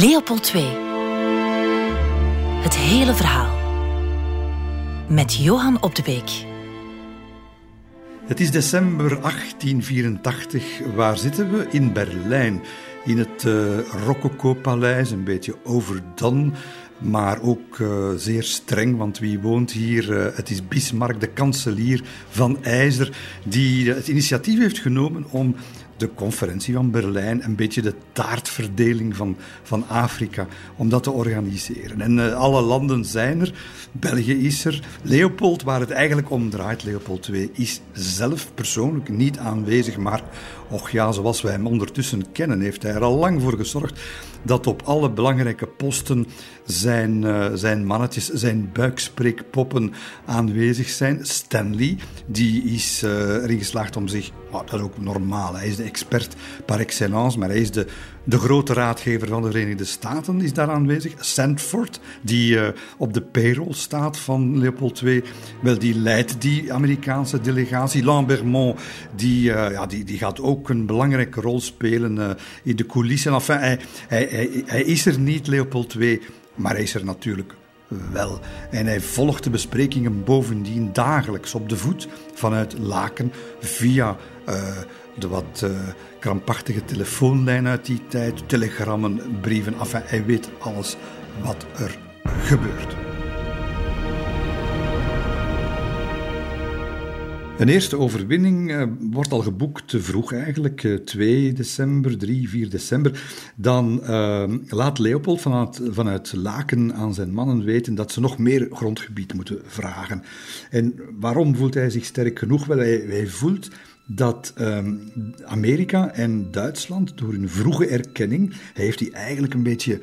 Leopold II. Het hele verhaal. Met Johan op de Beek. Het is december 1884. Waar zitten we? In Berlijn. In het uh, Rococo-paleis, een beetje overdone maar ook uh, zeer streng, want wie woont hier? Uh, het is Bismarck, de kanselier van IJzer, die het initiatief heeft genomen om de conferentie van Berlijn, een beetje de taartverdeling van, van Afrika, om dat te organiseren. En uh, alle landen zijn er. België is er. Leopold, waar het eigenlijk om draait, Leopold II, is zelf persoonlijk niet aanwezig. Maar, och ja, zoals wij hem ondertussen kennen, heeft hij er al lang voor gezorgd dat op alle belangrijke posten zijn, uh, zijn mannetjes, zijn buikspreekpoppen aanwezig zijn. Stanley, die is uh, erin geslaagd om zich, dat is ook normaal, hij is de expert par excellence, maar hij is de, de grote raadgever van de Verenigde Staten, is daar aanwezig. Sandford, die uh, op de payroll staat van Leopold II, wel, die leidt die Amerikaanse delegatie. Lambermont, die, ja, die, die gaat ook een belangrijke rol spelen in de coulissen. Enfin, hij, hij, hij, hij is er niet, Leopold II, maar hij is er natuurlijk wel. En hij volgt de besprekingen bovendien dagelijks op de voet vanuit Laken via de wat uh, krampachtige telefoonlijn uit die tijd, telegrammen, brieven. Enfin, hij weet alles wat er gebeurt. Een eerste overwinning uh, wordt al geboekt te vroeg eigenlijk, uh, 2 december, 3, 4 december. Dan laat Leopold vanuit, vanuit Laken aan zijn mannen weten dat ze nog meer grondgebied moeten vragen. En waarom voelt hij zich sterk genoeg? Wel, hij voelt dat um, Amerika en Duitsland door hun vroege erkenning, hij heeft die eigenlijk een beetje,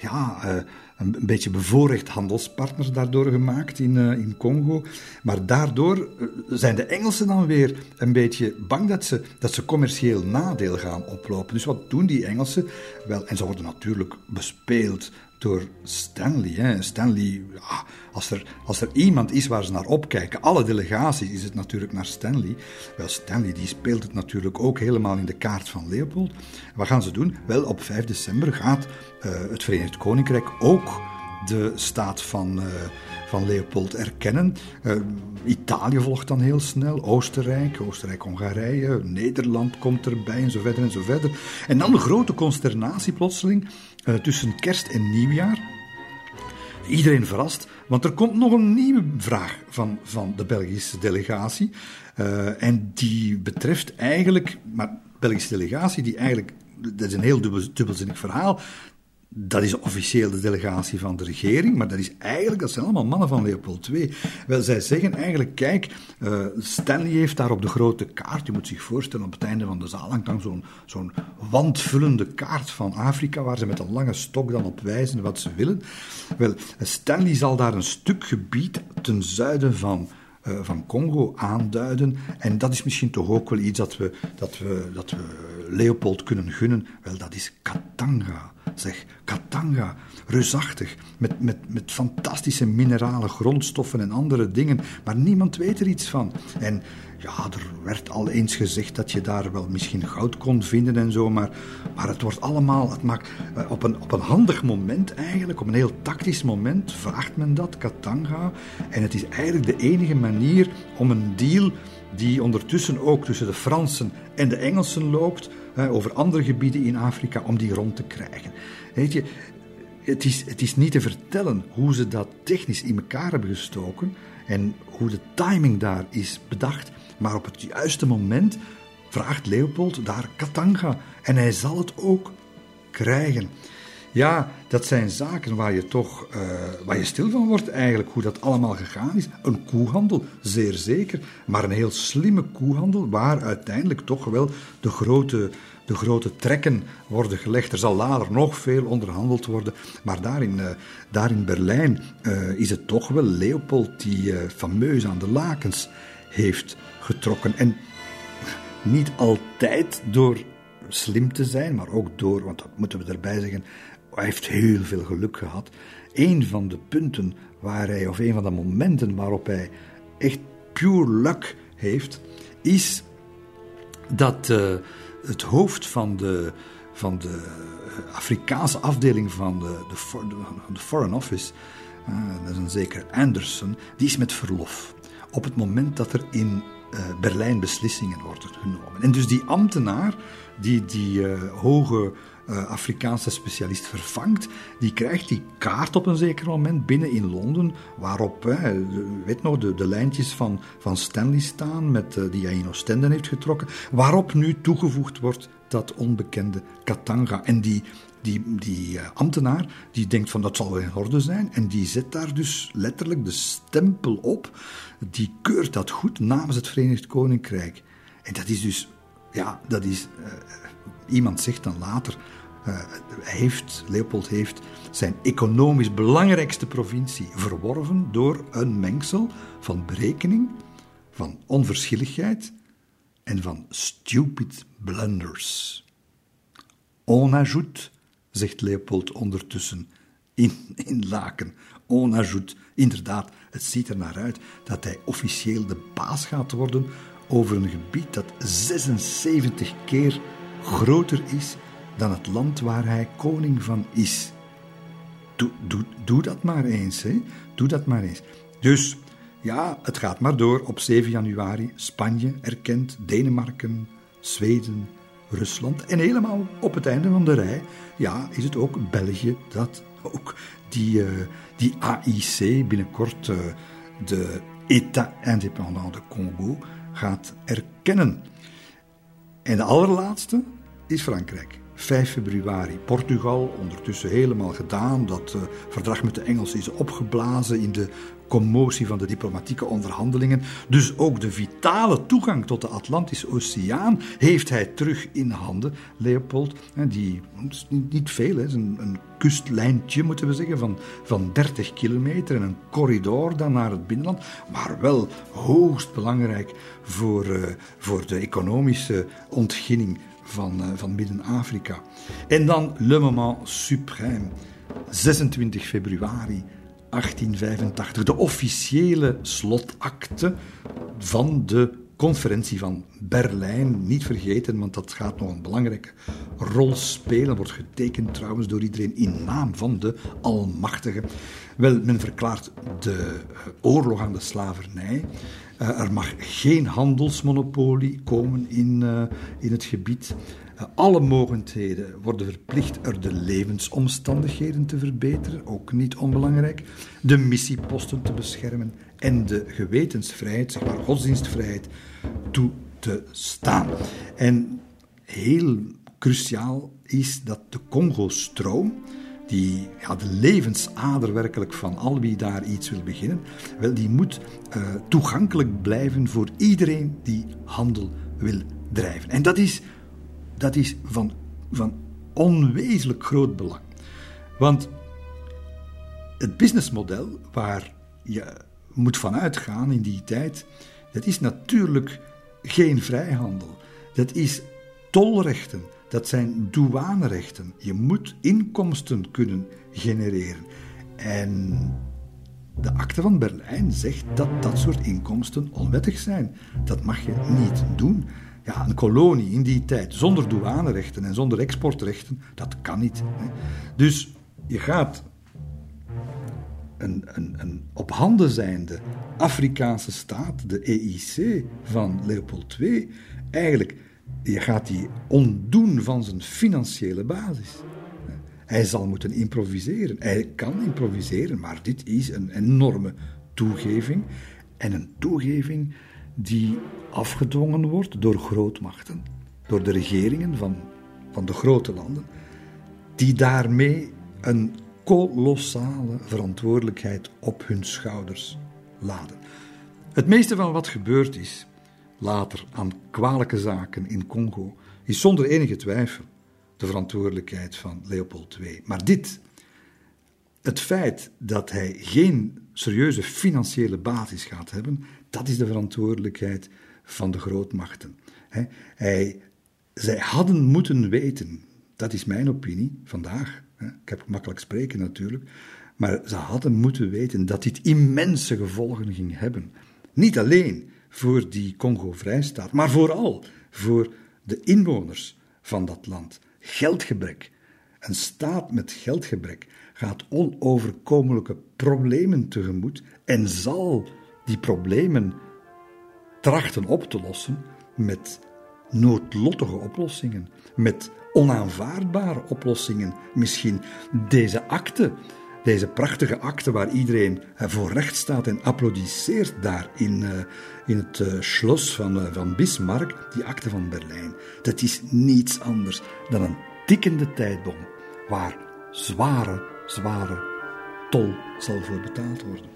ja, uh, een, beetje bevoorrecht handelspartners daardoor gemaakt in, uh, in Congo. Maar daardoor zijn de Engelsen dan weer een beetje bang dat ze, dat ze commercieel nadeel gaan oplopen. Dus wat doen die Engelsen? Wel, en ze worden natuurlijk bespeeld door Stanley. Hè. Stanley, ja, als, er, als er iemand is waar ze naar opkijken, alle delegaties, is het natuurlijk naar Stanley. Wel, Stanley die speelt het natuurlijk ook helemaal in de kaart van Leopold. Wat gaan ze doen? Wel, op 5 december gaat uh, het Verenigd Koninkrijk ook de staat van, uh, van Leopold erkennen. Uh, Italië volgt dan heel snel, Oostenrijk, Oostenrijk-Hongarije, Nederland komt erbij en zo verder en zo verder. En dan de grote consternatie plotseling tussen kerst en nieuwjaar. Iedereen verrast, want er komt nog een nieuwe vraag van, van de Belgische delegatie. Uh, en die betreft eigenlijk, maar de Belgische delegatie, die eigenlijk, dat is een heel dubbel, dubbelzinnig verhaal. Dat is officieel de delegatie van de regering, maar dat is eigenlijk, dat zijn allemaal mannen van Leopold II. Wel, zij zeggen eigenlijk, kijk, uh, Stanley heeft daar op de grote kaart, je moet zich voorstellen, op het einde van de zaal hangt dan zo'n zo'n wandvullende kaart van Afrika, waar ze met een lange stok dan op wijzen wat ze willen. Wel, Stanley zal daar een stuk gebied ten zuiden van uh, van Congo aanduiden. En dat is misschien toch ook wel iets dat we, dat we, dat we Leopold kunnen gunnen. Wel, dat is Katanga. Zeg, Katanga, reusachtig, met, met, met fantastische minerale grondstoffen en andere dingen, maar niemand weet er iets van. En ja, er werd al eens gezegd dat je daar wel misschien goud kon vinden en zo, maar, maar het wordt allemaal, het maakt, op, een, op een handig moment eigenlijk, op een heel tactisch moment, vraagt men dat, Katanga. En het is eigenlijk de enige manier om een deal die ondertussen ook tussen de Fransen en de Engelsen loopt, over andere gebieden in Afrika, om die rond te krijgen. Weet je, het is, het is niet te vertellen hoe ze dat technisch in elkaar hebben gestoken en hoe de timing daar is bedacht. Maar op het juiste moment vraagt Leopold daar Katanga en hij zal het ook krijgen. Ja, dat zijn zaken waar je toch uh, waar je stil van wordt eigenlijk, hoe dat allemaal gegaan is. Een koehandel, zeer zeker, maar een heel slimme koehandel waar uiteindelijk toch wel de grote, de grote trekken worden gelegd. Er zal later nog veel onderhandeld worden, maar daar in, in Berlijn uh, is het toch wel Leopold die fameus aan de lakens heeft getrokken. En niet altijd door slim te zijn, maar ook door, want dat moeten we erbij zeggen, hij heeft heel veel geluk gehad. Een van de punten waar hij, of een van de momenten waarop hij echt pure luck heeft, is dat uh, het hoofd van de, van de Afrikaanse afdeling van de, de, de Foreign Office, dat is een zeker Anderson, die is met verlof. Op het moment dat er in Berlijn beslissingen worden genomen. En dus die ambtenaar, die die hoge uh, Afrikaanse specialist vervangt, die krijgt die kaart op een zeker moment binnen in Londen, waarop, hè, weet nog, de, de lijntjes van, van Stanley staan, met, uh, die hij in heeft getrokken, waarop nu toegevoegd wordt dat onbekende Katanga. En die, die, die ambtenaar die denkt van dat zal wel in orde zijn en die zet daar dus letterlijk de stempel op, die keurt dat goed namens het Verenigd Koninkrijk. En dat is dus, ja, dat is Iemand zegt dan later, uh, heeft, Leopold heeft zijn economisch belangrijkste provincie verworven door een mengsel van berekening, van onverschilligheid en van stupid blunders. On ajoute, zegt Leopold ondertussen in, in Laken. On ajoute. Inderdaad, het ziet er naar uit dat hij officieel de baas gaat worden over een gebied dat 76 keer groter is dan het land waar hij koning van is. Doe, doe, doe dat maar eens, hè. Doe dat maar eens. Dus, ja, het gaat maar door. Op 7 januari Spanje erkent Denemarken, Zweden, Rusland. En helemaal op het einde van de rij, ja, is het ook België dat ook die, uh, die AIC binnenkort uh, de État indépendant de Congo gaat erkennen. En de allerlaatste is Frankrijk. 5 februari. Portugal, ondertussen helemaal gedaan. Dat uh, verdrag met de Engelsen is opgeblazen in de commotie van de diplomatieke onderhandelingen. Dus ook de vitale toegang tot de Atlantische Oceaan heeft hij terug in handen. Leopold, die is niet, veel, is een, een, kustlijntje moeten we zeggen, van, van 30 kilometer en een corridor dan naar het binnenland. Maar wel hoogst belangrijk voor, uh, voor de economische ontginning van, uh, van Midden-Afrika. En dan Le Moment Suprême, 26 februari 1885, de officiële slotakte van de conferentie van Berlijn. Niet vergeten, want dat gaat nog een belangrijke rol spelen. Wordt getekend trouwens door iedereen in naam van de Almachtige. Wel, men verklaart de eh, oorlog aan de slavernij. Uh, er mag geen handelsmonopolie komen in, uh, in het gebied. Uh, alle mogendheden worden verplicht er de levensomstandigheden te verbeteren, ook niet onbelangrijk. De missieposten te beschermen en de gewetensvrijheid, zeg maar godsdienstvrijheid, toe te staan. En heel cruciaal is dat de Congo-stroom die, ja, de levensader werkelijk van al wie daar iets wil beginnen, wel, die moet uh, toegankelijk blijven voor iedereen die handel wil drijven. En dat is, dat is van, van onwezenlijk groot belang. Want het businessmodel waar je moet van uitgaan in die tijd, dat is natuurlijk geen vrijhandel. Dat is tolrechten, dat zijn douanerechten. Je moet inkomsten kunnen genereren. En de akte van Berlijn zegt dat dat soort inkomsten onwettig zijn. Dat mag je niet doen. Ja, een kolonie in die tijd zonder douanerechten en zonder exportrechten, dat kan niet. Hè. Dus je gaat een, een, een op handen zijnde Afrikaanse staat, de EIC van Leopold II, eigenlijk je gaat die ontdoen van zijn financiële basis. Hij zal moeten improviseren. Hij kan improviseren, maar dit is een enorme toegeving. En een toegeving die afgedwongen wordt door grootmachten, door de regeringen van, van de grote landen, die daarmee een kolossale verantwoordelijkheid op hun schouders laden. Het meeste van wat gebeurd is, later aan kwalijke zaken in Congo, is zonder enige twijfel de verantwoordelijkheid van Leopold II. Maar dit, het feit dat hij geen serieuze financiële basis gaat hebben, dat is de verantwoordelijkheid van de grootmachten. Hij, zij hadden moeten weten, dat is mijn opinie vandaag. Ik heb makkelijk spreken natuurlijk. Maar ze hadden moeten weten dat dit immense gevolgen ging hebben. Niet alleen voor die Congo-vrijstaat, maar vooral voor de inwoners van dat land. Geldgebrek, Een staat met geldgebrek gaat onoverkomelijke problemen tegemoet en zal die problemen trachten op te lossen met noodlottige oplossingen, met onaanvaardbare oplossingen. Misschien deze akte, deze prachtige akte waar iedereen voor recht staat en applaudisseert daar in, uh, in het uh, schloss van, van Bismarck, die akte van Berlijn. Dat is niets anders dan een tikkende tijdbom waar zware, zware tol zal voor betaald worden.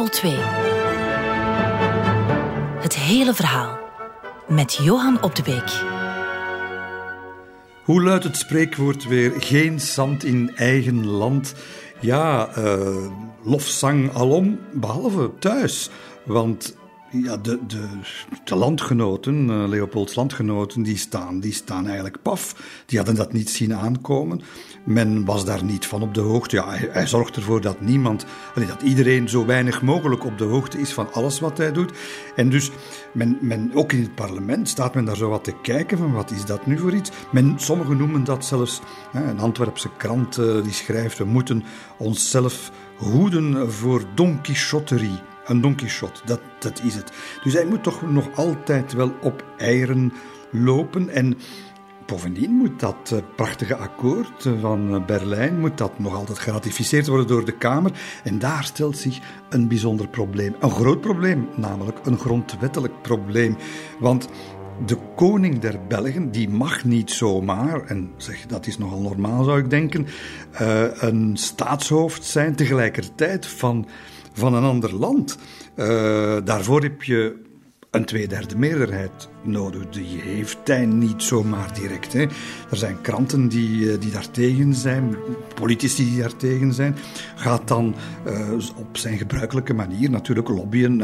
Leopold II. Het hele verhaal met Johan Op de Beek. Hoe luidt het spreekwoord weer? Geen zand in eigen land. Ja, uh, lofzang alom, behalve thuis. Want ja, de, de, landgenoten, uh, Leopolds landgenoten, die staan, die staan eigenlijk paf. Die hadden dat niet zien aankomen. Men was daar niet van op de hoogte. Ja, hij, zorgt ervoor dat niemand, dat iedereen zo weinig mogelijk op de hoogte is van alles wat hij doet. En dus, men, men, ook in het parlement staat men daar zo wat te kijken van wat is dat nu voor iets. Men, sommigen noemen dat zelfs, een Antwerpse krant uh, die schrijft, we moeten onszelf hoeden voor Don Quixoterie. Een Don Quixote, dat, dat is het. Dus hij moet toch nog altijd wel op eieren lopen en... Bovendien moet dat prachtige akkoord van Berlijn moet dat nog altijd geratificeerd worden door de Kamer. En daar stelt zich een bijzonder probleem. Een groot probleem, namelijk een grondwettelijk probleem. Want de koning der Belgen, die mag niet zomaar, en zeg, dat is nogal normaal zou ik denken, een staatshoofd zijn tegelijkertijd van, van een ander land. Daarvoor heb je een tweederde meerderheid nodig. Die heeft hij niet zomaar direct. Hè. Er zijn kranten die, die daartegen zijn, politici die daartegen zijn. Gaat dan uh, op zijn gebruikelijke manier natuurlijk lobbyen.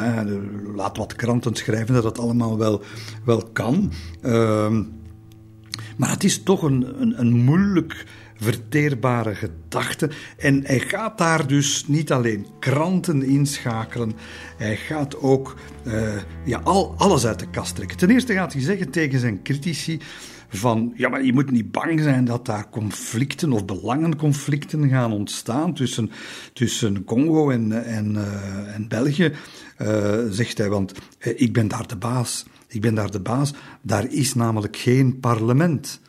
Laat wat kranten schrijven dat het allemaal wel, wel kan. Uh, maar het is toch een, een, een moeilijk verteerbare gedachte. En hij gaat daar dus niet alleen kranten inschakelen, hij gaat ook uh, ja, al, alles uit de kast trekken. Ten eerste gaat hij zeggen tegen zijn critici van ja, maar je moet niet bang zijn dat daar conflicten of belangenconflicten gaan ontstaan tussen, tussen Congo en, en, uh, en België, uh, zegt hij, want ik ben daar de baas. Ik ben daar de baas. Daar is namelijk geen parlement.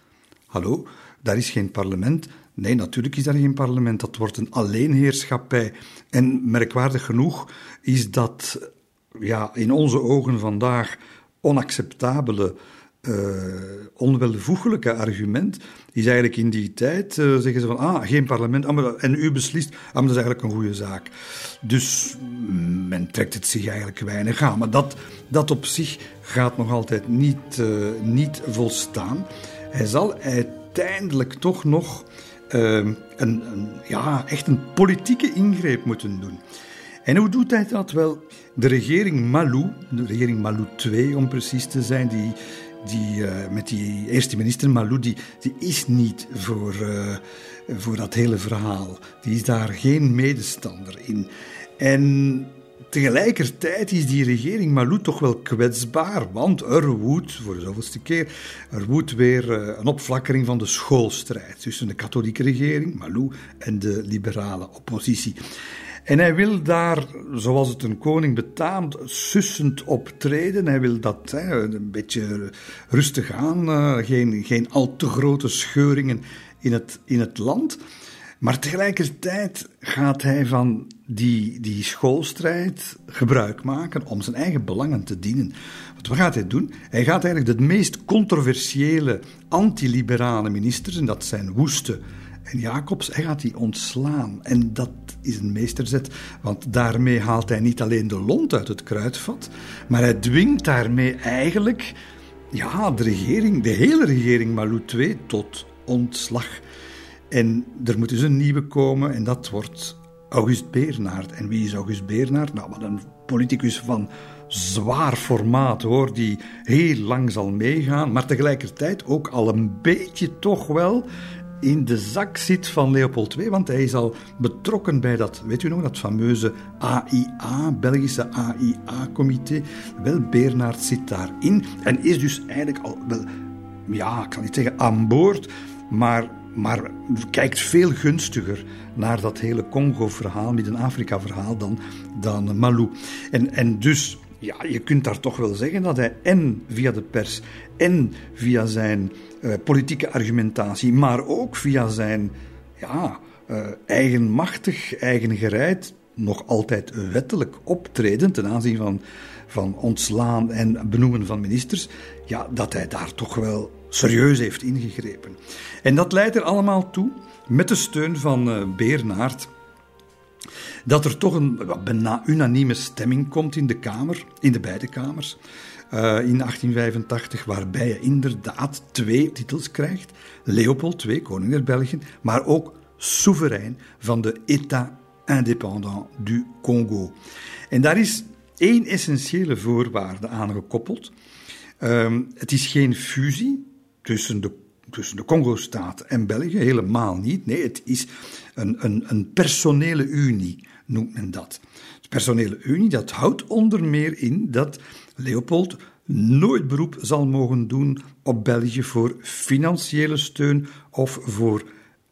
Hallo? Daar is geen parlement. Nee, natuurlijk is daar geen parlement. Dat wordt een alleenheerschappij. En merkwaardig genoeg is dat ja, in onze ogen vandaag onacceptabele, uh, onwelvoegelijke argument, is eigenlijk in die tijd, uh, zeggen ze van, ah, geen parlement, ah, maar, en u beslist, ah, dat is eigenlijk een goede zaak. Dus men trekt het zich eigenlijk weinig aan. Maar dat, dat op zich gaat nog altijd niet, uh, niet volstaan. Hij zal uiteindelijk toch nog een, een, ja, echt een politieke ingreep moeten doen. En hoe doet hij dat? Wel, de regering Malou, de regering Malou 2 om precies te zijn, die, die, uh, met die eerste minister Malou, die, die is niet voor, uh, voor dat hele verhaal. Die is daar geen medestander in. En tegelijkertijd is die regering Malou toch wel kwetsbaar, want er woedt, voor de zoveelste keer, er woedt weer uh, een opflakkering van de schoolstrijd tussen de katholieke regering, Malou, en de liberale oppositie. En hij wil daar, zoals het een koning betaamt, sussend optreden. Hij wil dat hè, een beetje rustig aan, uh, geen, geen al te grote scheuringen in het, in het land. Maar tegelijkertijd gaat hij van die, die schoolstrijd gebruik maken om zijn eigen belangen te dienen. wat gaat hij doen? Hij gaat eigenlijk de meest controversiële antiliberale ministers, en dat zijn Woeste en Jacobs, hij gaat die ontslaan. En dat is een meesterzet, want daarmee haalt hij niet alleen de lont uit het kruidvat, maar hij dwingt daarmee eigenlijk ja, de regering, de hele regering Malou II tot ontslag. En er moet dus een nieuwe komen en dat wordt August Beernaert. En wie is August Beernaert? Nou, wat een politicus van zwaar formaat hoor, die heel lang zal meegaan, maar tegelijkertijd ook al een beetje toch wel in de zak zit van Leopold II, want hij is al betrokken bij dat, weet u nog, dat fameuze AIA, Belgische AIA-comité. Wel, Bernard zit daarin en is dus eigenlijk al wel, ja, ik kan niet zeggen aan boord, maar, maar kijkt veel gunstiger naar dat hele Congo-verhaal, Midden-Afrika-verhaal, dan, dan Malou. En, en dus ja, je kunt daar toch wel zeggen dat hij en via de pers en via zijn uh, politieke argumentatie, maar ook via zijn ja, uh, eigenmachtig, eigengereid, nog altijd wettelijk optreden ten aanzien van, van ontslaan en benoemen van ministers, ja, dat hij daar toch wel serieus heeft ingegrepen. En dat leidt er allemaal toe, met de steun van uh, Beernaert, dat er toch een bijna unanieme stemming komt in de Kamer, in de beide kamers, uh, in 1885, waarbij je inderdaad twee titels krijgt. Leopold II, koning der Belgen, maar ook soeverein van de État indépendant du Congo. En daar is één essentiële voorwaarde aan gekoppeld. Uh, het is geen fusie tussen de tussen de Congo-staat en België, helemaal niet. Nee, het is een, een, een personele unie, noemt men dat. De personele unie, dat houdt onder meer in dat Leopold nooit beroep zal mogen doen op België voor financiële steun of voor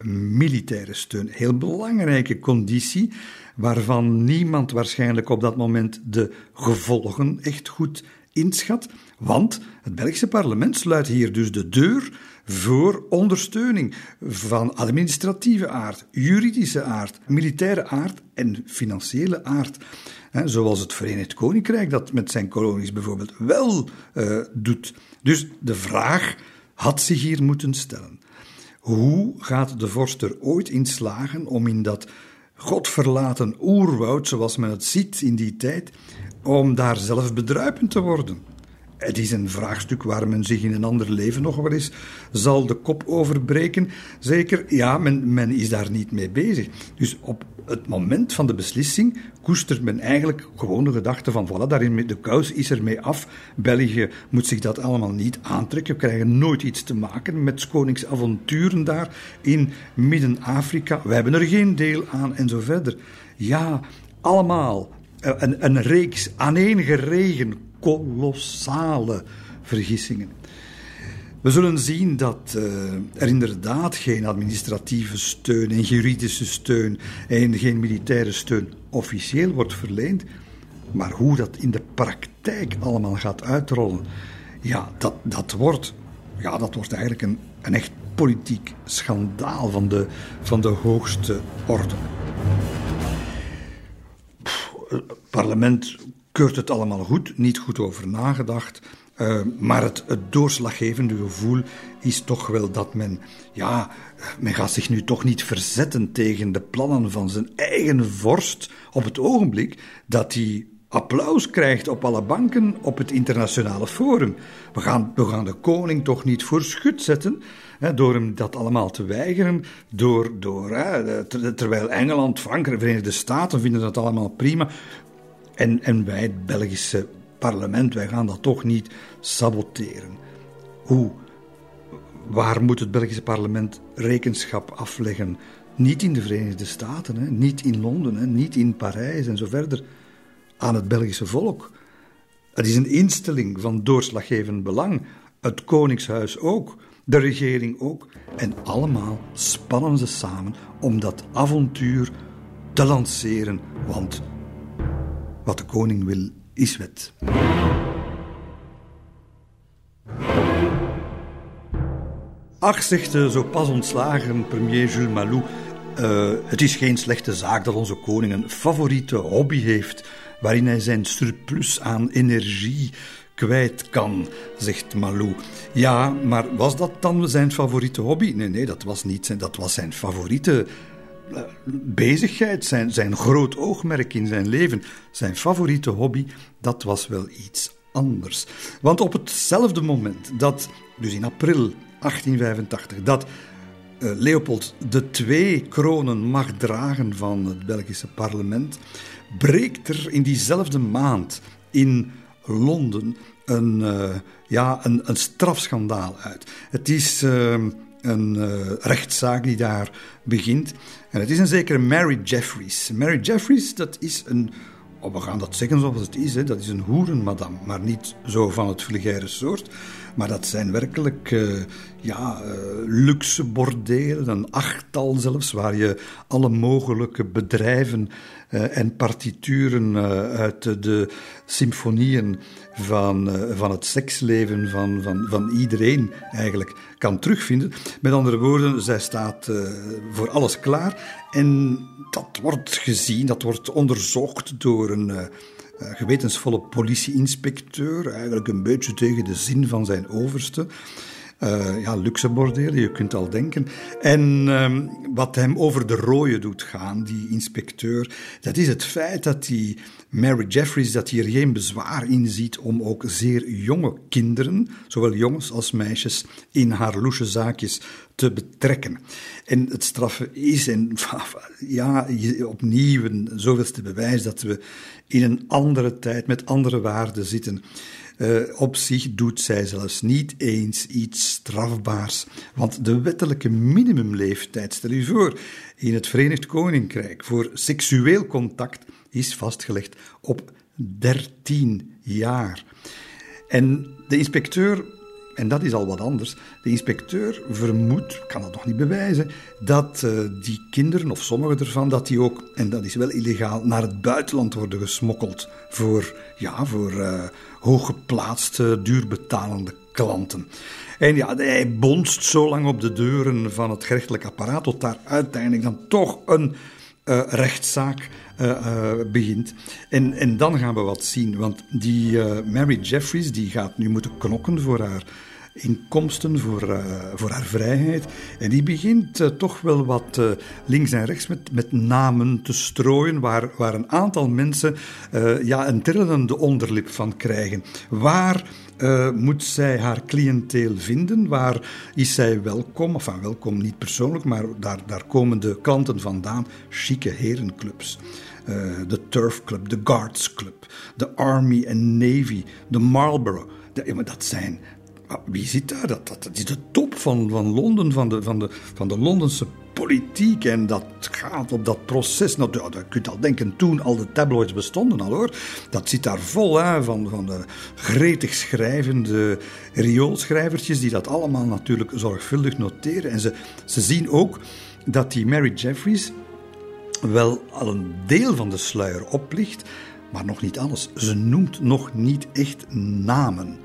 militaire steun. Heel belangrijke conditie, waarvan niemand waarschijnlijk op dat moment de gevolgen echt goed inschat. Want het Belgische parlement sluit hier dus de deur voor ondersteuning van administratieve aard, juridische aard, militaire aard en financiële aard. zoals het Verenigd Koninkrijk dat met zijn kolonies bijvoorbeeld wel uh, doet. Dus de vraag had zich hier moeten stellen. Hoe gaat de vorst er ooit in slagen om in dat godverlaten oerwoud, zoals men het ziet in die tijd, om daar zelf bedruipend te worden? Het is een vraagstuk waar men zich in een ander leven nog wel eens zal de kop over breken. Zeker, ja, men, men is daar niet mee bezig. Dus op het moment van de beslissing koestert men eigenlijk gewoon de gedachte van voilà, daarin de kous is er mee af. België moet zich dat allemaal niet aantrekken. We krijgen nooit iets te maken met koningsavonturen daar in Midden-Afrika. Wij hebben er geen deel aan en zo verder. Ja, allemaal een, een reeks aaneengeregen kolossale vergissingen. We zullen zien dat uh, er inderdaad geen administratieve steun en juridische steun en geen militaire steun officieel wordt verleend. Maar hoe dat in de praktijk allemaal gaat uitrollen, ja, dat, dat, wordt, ja, dat wordt eigenlijk een, een echt politiek schandaal van de, van de hoogste orde. het parlement keurt het allemaal goed, niet goed over nagedacht. Uh, maar het, doorslaggevende gevoel is toch wel dat men, ja, men gaat zich nu toch niet verzetten tegen de plannen van zijn eigen vorst op het ogenblik dat hij applaus krijgt op alle banken op het internationale forum. We gaan, we gaan de koning toch niet voor schut zetten hè, door hem dat allemaal te weigeren. Door, door, hè, terwijl Engeland, Frankrijk, de Verenigde Staten vinden dat allemaal prima. En, en wij, het Belgische parlement, wij gaan dat toch niet saboteren. Hoe? Waar moet het Belgische parlement rekenschap afleggen? Niet in de Verenigde Staten, hè? niet in Londen, hè? niet in Parijs en zo verder. Aan het Belgische volk. Het is een instelling van doorslaggevend belang. Het Koningshuis ook, de regering ook. En allemaal spannen ze samen om dat avontuur te lanceren. Want wat de koning wil, is wet. Ach, zegt de zo pas ontslagen premier Jules Malou, uh, het is geen slechte zaak dat onze koning een favoriete hobby heeft waarin hij zijn surplus aan energie kwijt kan, zegt Malou. Ja, maar was dat dan zijn favoriete hobby? Nee, nee, dat was niet dat was zijn favoriete bezigheid, zijn, zijn groot oogmerk in zijn leven. Zijn favoriete hobby, dat was wel iets anders. Want op hetzelfde moment dat, dus in april 1885, dat uh, Leopold de twee kronen mag dragen van het Belgische parlement, breekt er in diezelfde maand in Londen een, uh, ja, een, een strafschandaal uit. Het is uh, een uh, rechtszaak die daar begint. En het is een zekere Mary Jeffries. Mary Jeffries, dat is een oh, we gaan dat zeggen zoals het is, hè. dat is een hoerenmadam, maar niet zo van het vulgaire soort. Maar dat zijn werkelijk uh, ja, uh, luxe bordelen, een achttal zelfs, waar je alle mogelijke bedrijven uh, en partituren uit de symfonieën van, van het seksleven van, van, van iedereen eigenlijk kan terugvinden. Met andere woorden, zij staat voor alles klaar en dat wordt gezien, dat wordt onderzocht door een uh, gewetensvolle politieinspecteur, eigenlijk een beetje tegen de zin van zijn overste. Uh, ja, luxe je kunt al denken. En um, wat hem over de rooien doet gaan, die inspecteur, dat is het feit dat die Mary Jeffries dat hij er geen bezwaar in ziet om ook zeer jonge kinderen, zowel jongens als meisjes, in haar loesje zaakjes te betrekken. En het straffen is, en ja, opnieuw een zoveelste bewijs dat we in een andere tijd met andere waarden zitten. Uh, op zich doet zij zelfs niet eens iets strafbaars. Want de wettelijke minimumleeftijd, stel u voor, in het Verenigd Koninkrijk voor seksueel contact is vastgelegd op 13 jaar. En de inspecteur en dat is al wat anders. De inspecteur vermoedt, kan dat nog niet bewijzen, dat uh, die kinderen, of sommige ervan, dat die ook, en dat is wel illegaal, naar het buitenland worden gesmokkeld voor, ja, voor uh, hooggeplaatste, duurbetalende klanten. En ja, hij bonst zo lang op de deuren van het gerechtelijk apparaat tot daar uiteindelijk dan toch een uh, rechtszaak begint. En, en dan gaan we wat zien, want die Mary Jeffries die gaat nu moeten knokken voor haar inkomsten, voor, voor haar vrijheid. En die begint toch wel wat links en rechts met, met namen te strooien, waar, waar een aantal mensen ja, een trillende onderlip van krijgen. Waar moet zij haar cliënteel vinden? Waar is zij welkom? Enfin, welkom niet persoonlijk, maar daar, daar komen de klanten vandaan. Chique herenclubs. Uh, de Turf Club, de Guards Club, de Army and Navy, de Marlborough. De, dat zijn wie zit daar? Dat, dat, is de top van, van Londen, van de, van, de, van de Londense politiek en dat gaat op dat proces. Nou, je kunt al denken, toen al de tabloids bestonden al hoor. Dat zit daar vol hè, van, van de gretig schrijvende rioolschrijvertjes die dat allemaal natuurlijk zorgvuldig noteren. En ze, ze zien ook dat die Mary Jeffries wel al een deel van de sluier oplicht, maar nog niet alles. Ze noemt nog niet echt namen.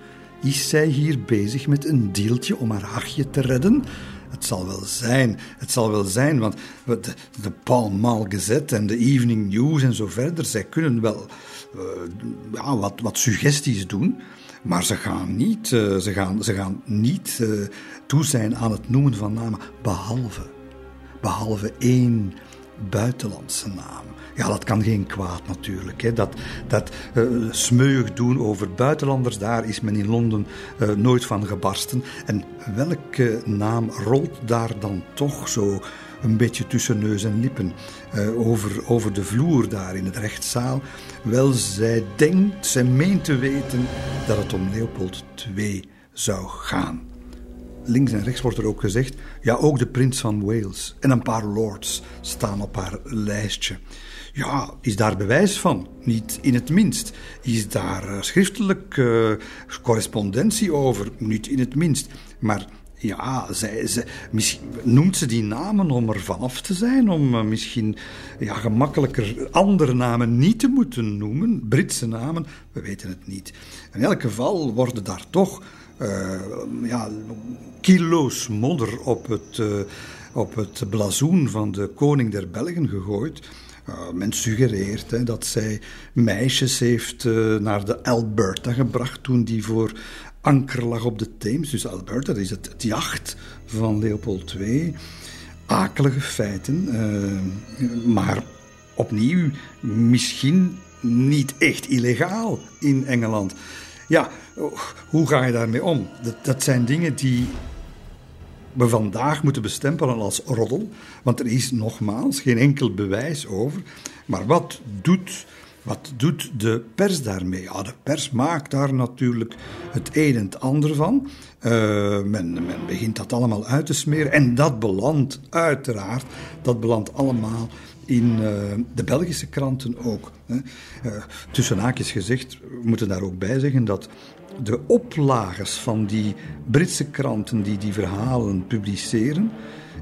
Is zij hier bezig met een deeltje om haar hachje te redden? Het zal wel zijn, het zal wel zijn, want de, de Pall Mall Gazette en de Evening News en zo verder, zij kunnen wel uh, ja, wat, wat suggesties doen, maar ze gaan niet, uh, ze gaan, ze gaan niet uh, toe zijn aan het noemen van namen, behalve, behalve één buitenlandse naam. Ja, dat kan geen kwaad natuurlijk. Hè. Dat, dat uh, smeuig doen over buitenlanders, daar is men in Londen uh, nooit van gebarsten. En welke naam rolt daar dan toch zo een beetje tussen neus en lippen uh, over, over de vloer daar in het rechtszaal? Wel, zij denkt, zij meent te weten dat het om Leopold II zou gaan. Links en rechts wordt er ook gezegd, ja, ook de prins van Wales en een paar lords staan op haar lijstje. Ja, is daar bewijs van? Niet in het minst. Is daar uh, schriftelijk uh, correspondentie over? Niet in het minst. Maar ja, zij, misschien noemt ze die namen om er vanaf te zijn, om uh, misschien ja, gemakkelijker andere namen niet te moeten noemen, Britse namen, we weten het niet. In elk geval worden daar toch ja, kilo's modder op het, op het blazoen van de koning der Belgen gegooid. Uh, men suggereert hè, dat zij meisjes heeft naar de Alberta gebracht toen die voor anker lag op de Theems. Dus Alberta, is het, het jacht van Leopold II. Akelige feiten, maar opnieuw misschien niet echt illegaal in Engeland. Ja, hoe ga je daarmee om? Dat, dat zijn dingen die we vandaag moeten bestempelen als roddel, want er is nogmaals geen enkel bewijs over. Maar wat doet, wat doet de pers daarmee? Ja, de pers maakt daar natuurlijk het een en het ander van. Uh, men, men begint dat allemaal uit te smeren en dat belandt uiteraard, dat belandt allemaal in uh, de Belgische kranten ook. Uh, tussen haakjes gezegd, we moeten daar ook bij zeggen dat de oplagers van die Britse kranten die die verhalen publiceren,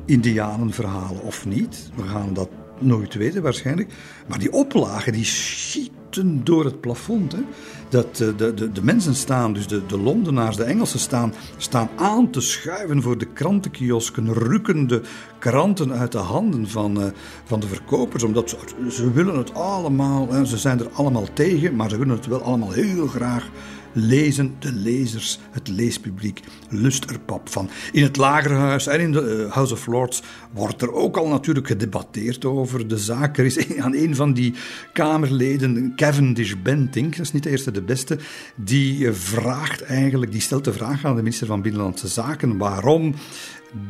indianenverhalen of niet, we gaan dat nooit weten waarschijnlijk, maar die oplagen die schieten door het plafond. Hè. Dat de, de, de mensen staan, dus de, de Londenaars, de Engelsen staan, staan aan te schuiven voor de krantenkiosken, rukken de kranten uit de handen van, uh, van de verkopers, omdat ze, ze willen het allemaal, hè, ze zijn er allemaal tegen, maar ze willen het wel allemaal heel graag lezen de lezers, het leespubliek, lust er pap van. In het Lagerhuis en in de uh, House of Lords wordt er ook al natuurlijk gedebatteerd over de zaak. Er is aan een van die Kamerleden, Cavendish Bentinck, dat is niet de eerste de beste, die eh, vraagt eigenlijk, die stelt de vraag aan de minister van Binnenlandse Zaken waarom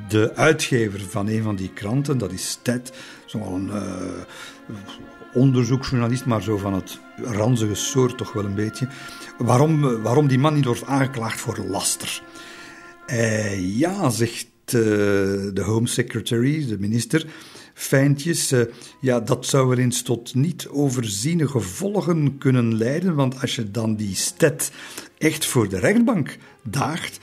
de uitgever van een van die kranten, dat is Ted, zo'n uh, onderzoeksjournalist, maar zo van het ranzige soort toch wel een beetje, waarom, waarom die man niet wordt aangeklaagd voor laster. Uh, ja, zegt uh, de Home Secretary, de minister, fijntjes, uh, ja, dat zou wel eens tot niet overziene gevolgen kunnen leiden, want als je dan die stet echt voor de rechtbank daagt,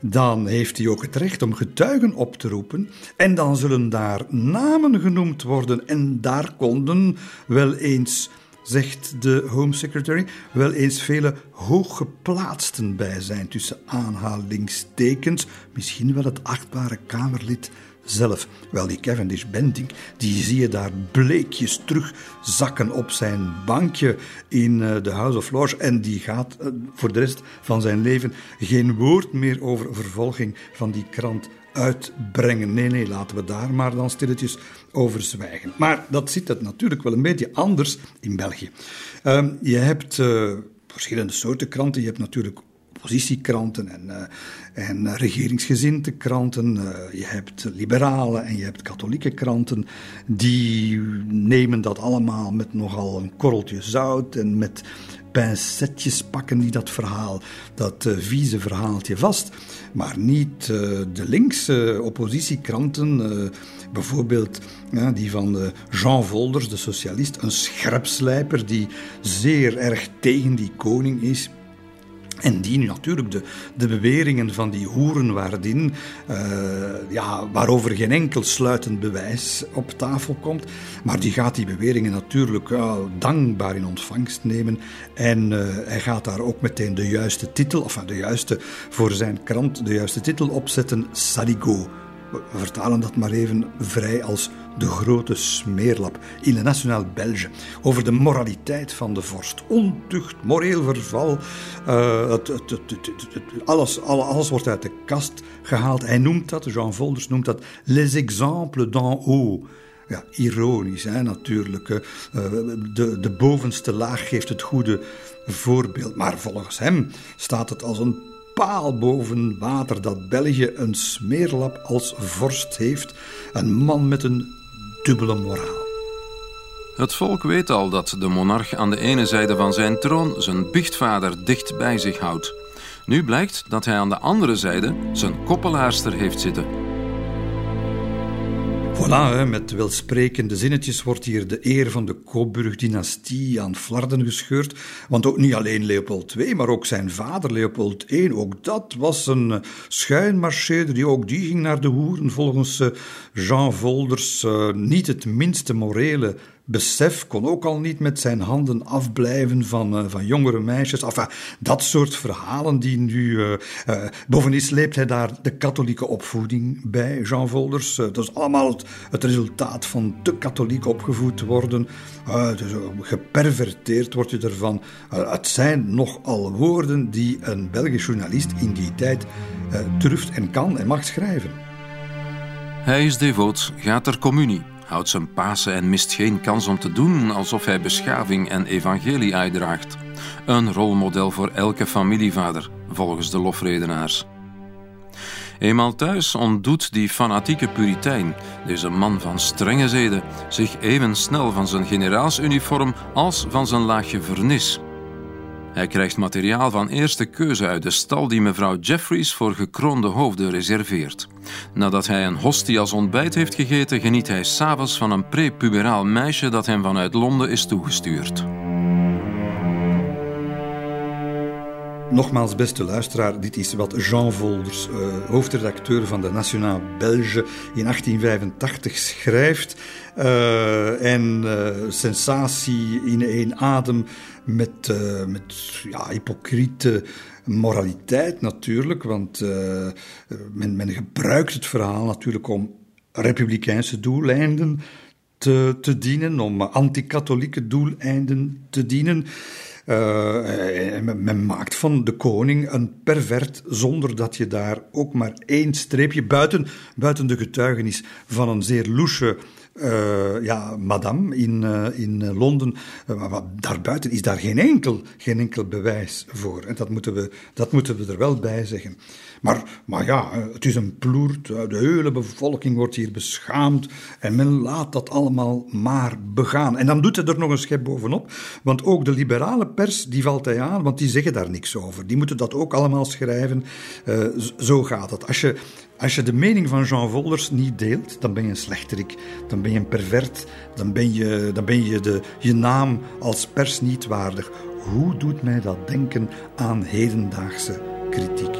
dan heeft hij ook het recht om getuigen op te roepen. En dan zullen daar namen genoemd worden. En daar konden wel eens zegt de Home Secretary, wel eens vele hooggeplaatsten bij zijn, tussen aanhalingstekens, misschien wel het achtbare Kamerlid zelf. Wel, die Cavendish Benting, die zie je daar bleekjes terugzakken op zijn bankje in uh, de House of Lords. En die gaat uh, voor de rest van zijn leven geen woord meer over vervolging van die krant uitbrengen. Nee, nee, laten we daar maar dan stilletjes over zwijgen. Maar dat zit het natuurlijk wel een beetje anders in België. Um, je hebt uh, verschillende soorten kranten. Je hebt natuurlijk oppositiekranten en, uh, en regeringsgezinde kranten. Uh, je hebt liberale en je hebt katholieke kranten. Die nemen dat allemaal met nogal een korreltje zout en met pincetjes pakken die dat verhaal, dat vieze verhaaltje vast. Maar niet de linkse oppositiekranten, bijvoorbeeld ja, die van Jean Volders, de socialist, een scherpslijper die zeer erg tegen die koning is. En die nu natuurlijk de, de beweringen van die hoerenwaardin, uh, ja, waarover geen enkel sluitend bewijs op tafel komt, maar die gaat die beweringen natuurlijk dankbaar in ontvangst nemen. En uh, hij gaat daar ook meteen de juiste titel, of de juiste voor zijn krant, de juiste titel opzetten: Saligo. We vertalen dat maar even vrij als de grote smeerlap in de Nationaal Belge over de moraliteit van de vorst. Ontucht, moreel verval, uh, het, het, het, alles, alles wordt uit de kast gehaald. Hij noemt dat, Jean Volders noemt dat les exemples d'en haut. ja, ironisch hè, natuurlijk. de, de bovenste laag geeft het goede voorbeeld. Maar volgens hem staat het als een paal boven water dat België een smeerlap als vorst heeft. Een man met een dubbele moraal. Het volk weet al dat de monarch aan de ene zijde van zijn troon zijn biechtvader dicht bij zich houdt. Nu blijkt dat hij aan de andere zijde zijn koppelaarster heeft zitten. Voilà, met welsprekende zinnetjes wordt hier de eer van de Coburg-dynastie aan flarden gescheurd. Want ook niet alleen Leopold II, maar ook zijn vader Leopold I, ook dat was een eh, schuinmarcheerder, die ook die ging naar de hoeren volgens eh, Jean Volders. Eh, niet het minste morele besef kon ook al niet met zijn handen afblijven van, uh, van jongere meisjes. Enfin, dat soort verhalen die nu. Uh, uh, bovendien sleept hij daar de katholieke opvoeding bij, Jean Volders. dat is allemaal het, resultaat van te katholiek opgevoed worden. dus, geperverteerd word je ervan. het zijn nogal woorden die een Belgisch journalist in die tijd durft en kan en mag schrijven. Hij is devoot, gaat ter communie houdt zijn Pasen en mist geen kans om te doen alsof hij beschaving en evangelie uitdraagt. Een rolmodel voor elke familievader, volgens de lofredenaars. Eenmaal thuis ontdoet die fanatieke puritein, deze man van strenge zeden, zich even snel van zijn generaalsuniform als van zijn laagje vernis. Hij krijgt materiaal van eerste keuze uit de stal die mevrouw Jeffries voor gekroonde hoofden reserveert. Nadat hij een hostie als ontbijt heeft gegeten, geniet hij s'avonds van een prepuberaal meisje dat hem vanuit Londen is toegestuurd. Nogmaals, beste luisteraar, dit is wat Jean Volders, uh, hoofdredacteur van de Nationaal Belge, in 1885 schrijft. Uh, en uh, sensatie in één adem met, uh, met ja, hypocriete moraliteit natuurlijk, want men, men gebruikt het verhaal natuurlijk om republikeinse doeleinden te, te dienen, om anti-katholieke doeleinden te dienen. Uh, men maakt van de koning een pervert zonder dat je daar ook maar één streepje buiten, buiten de getuigenis van een zeer loesje uh, ja, madame in, uh, in Londen. Uh, maar daarbuiten is daar geen enkel, geen enkel bewijs voor. En dat moeten, we, dat moeten we er wel bij zeggen. Maar, maar ja, het is een ploert. De hele bevolking wordt hier beschaamd. En men laat dat allemaal maar begaan. En dan doet hij er nog een schep bovenop. Want ook de liberale pers, die valt hij aan, want die zeggen daar niks over. Die moeten dat ook allemaal schrijven. zo gaat het. Als je als je de mening van Jean Volders niet deelt, dan ben je een slechterik, dan ben je een pervert, dan ben je, dan ben je de, je naam als pers niet waardig. Hoe doet mij dat denken aan hedendaagse kritiek?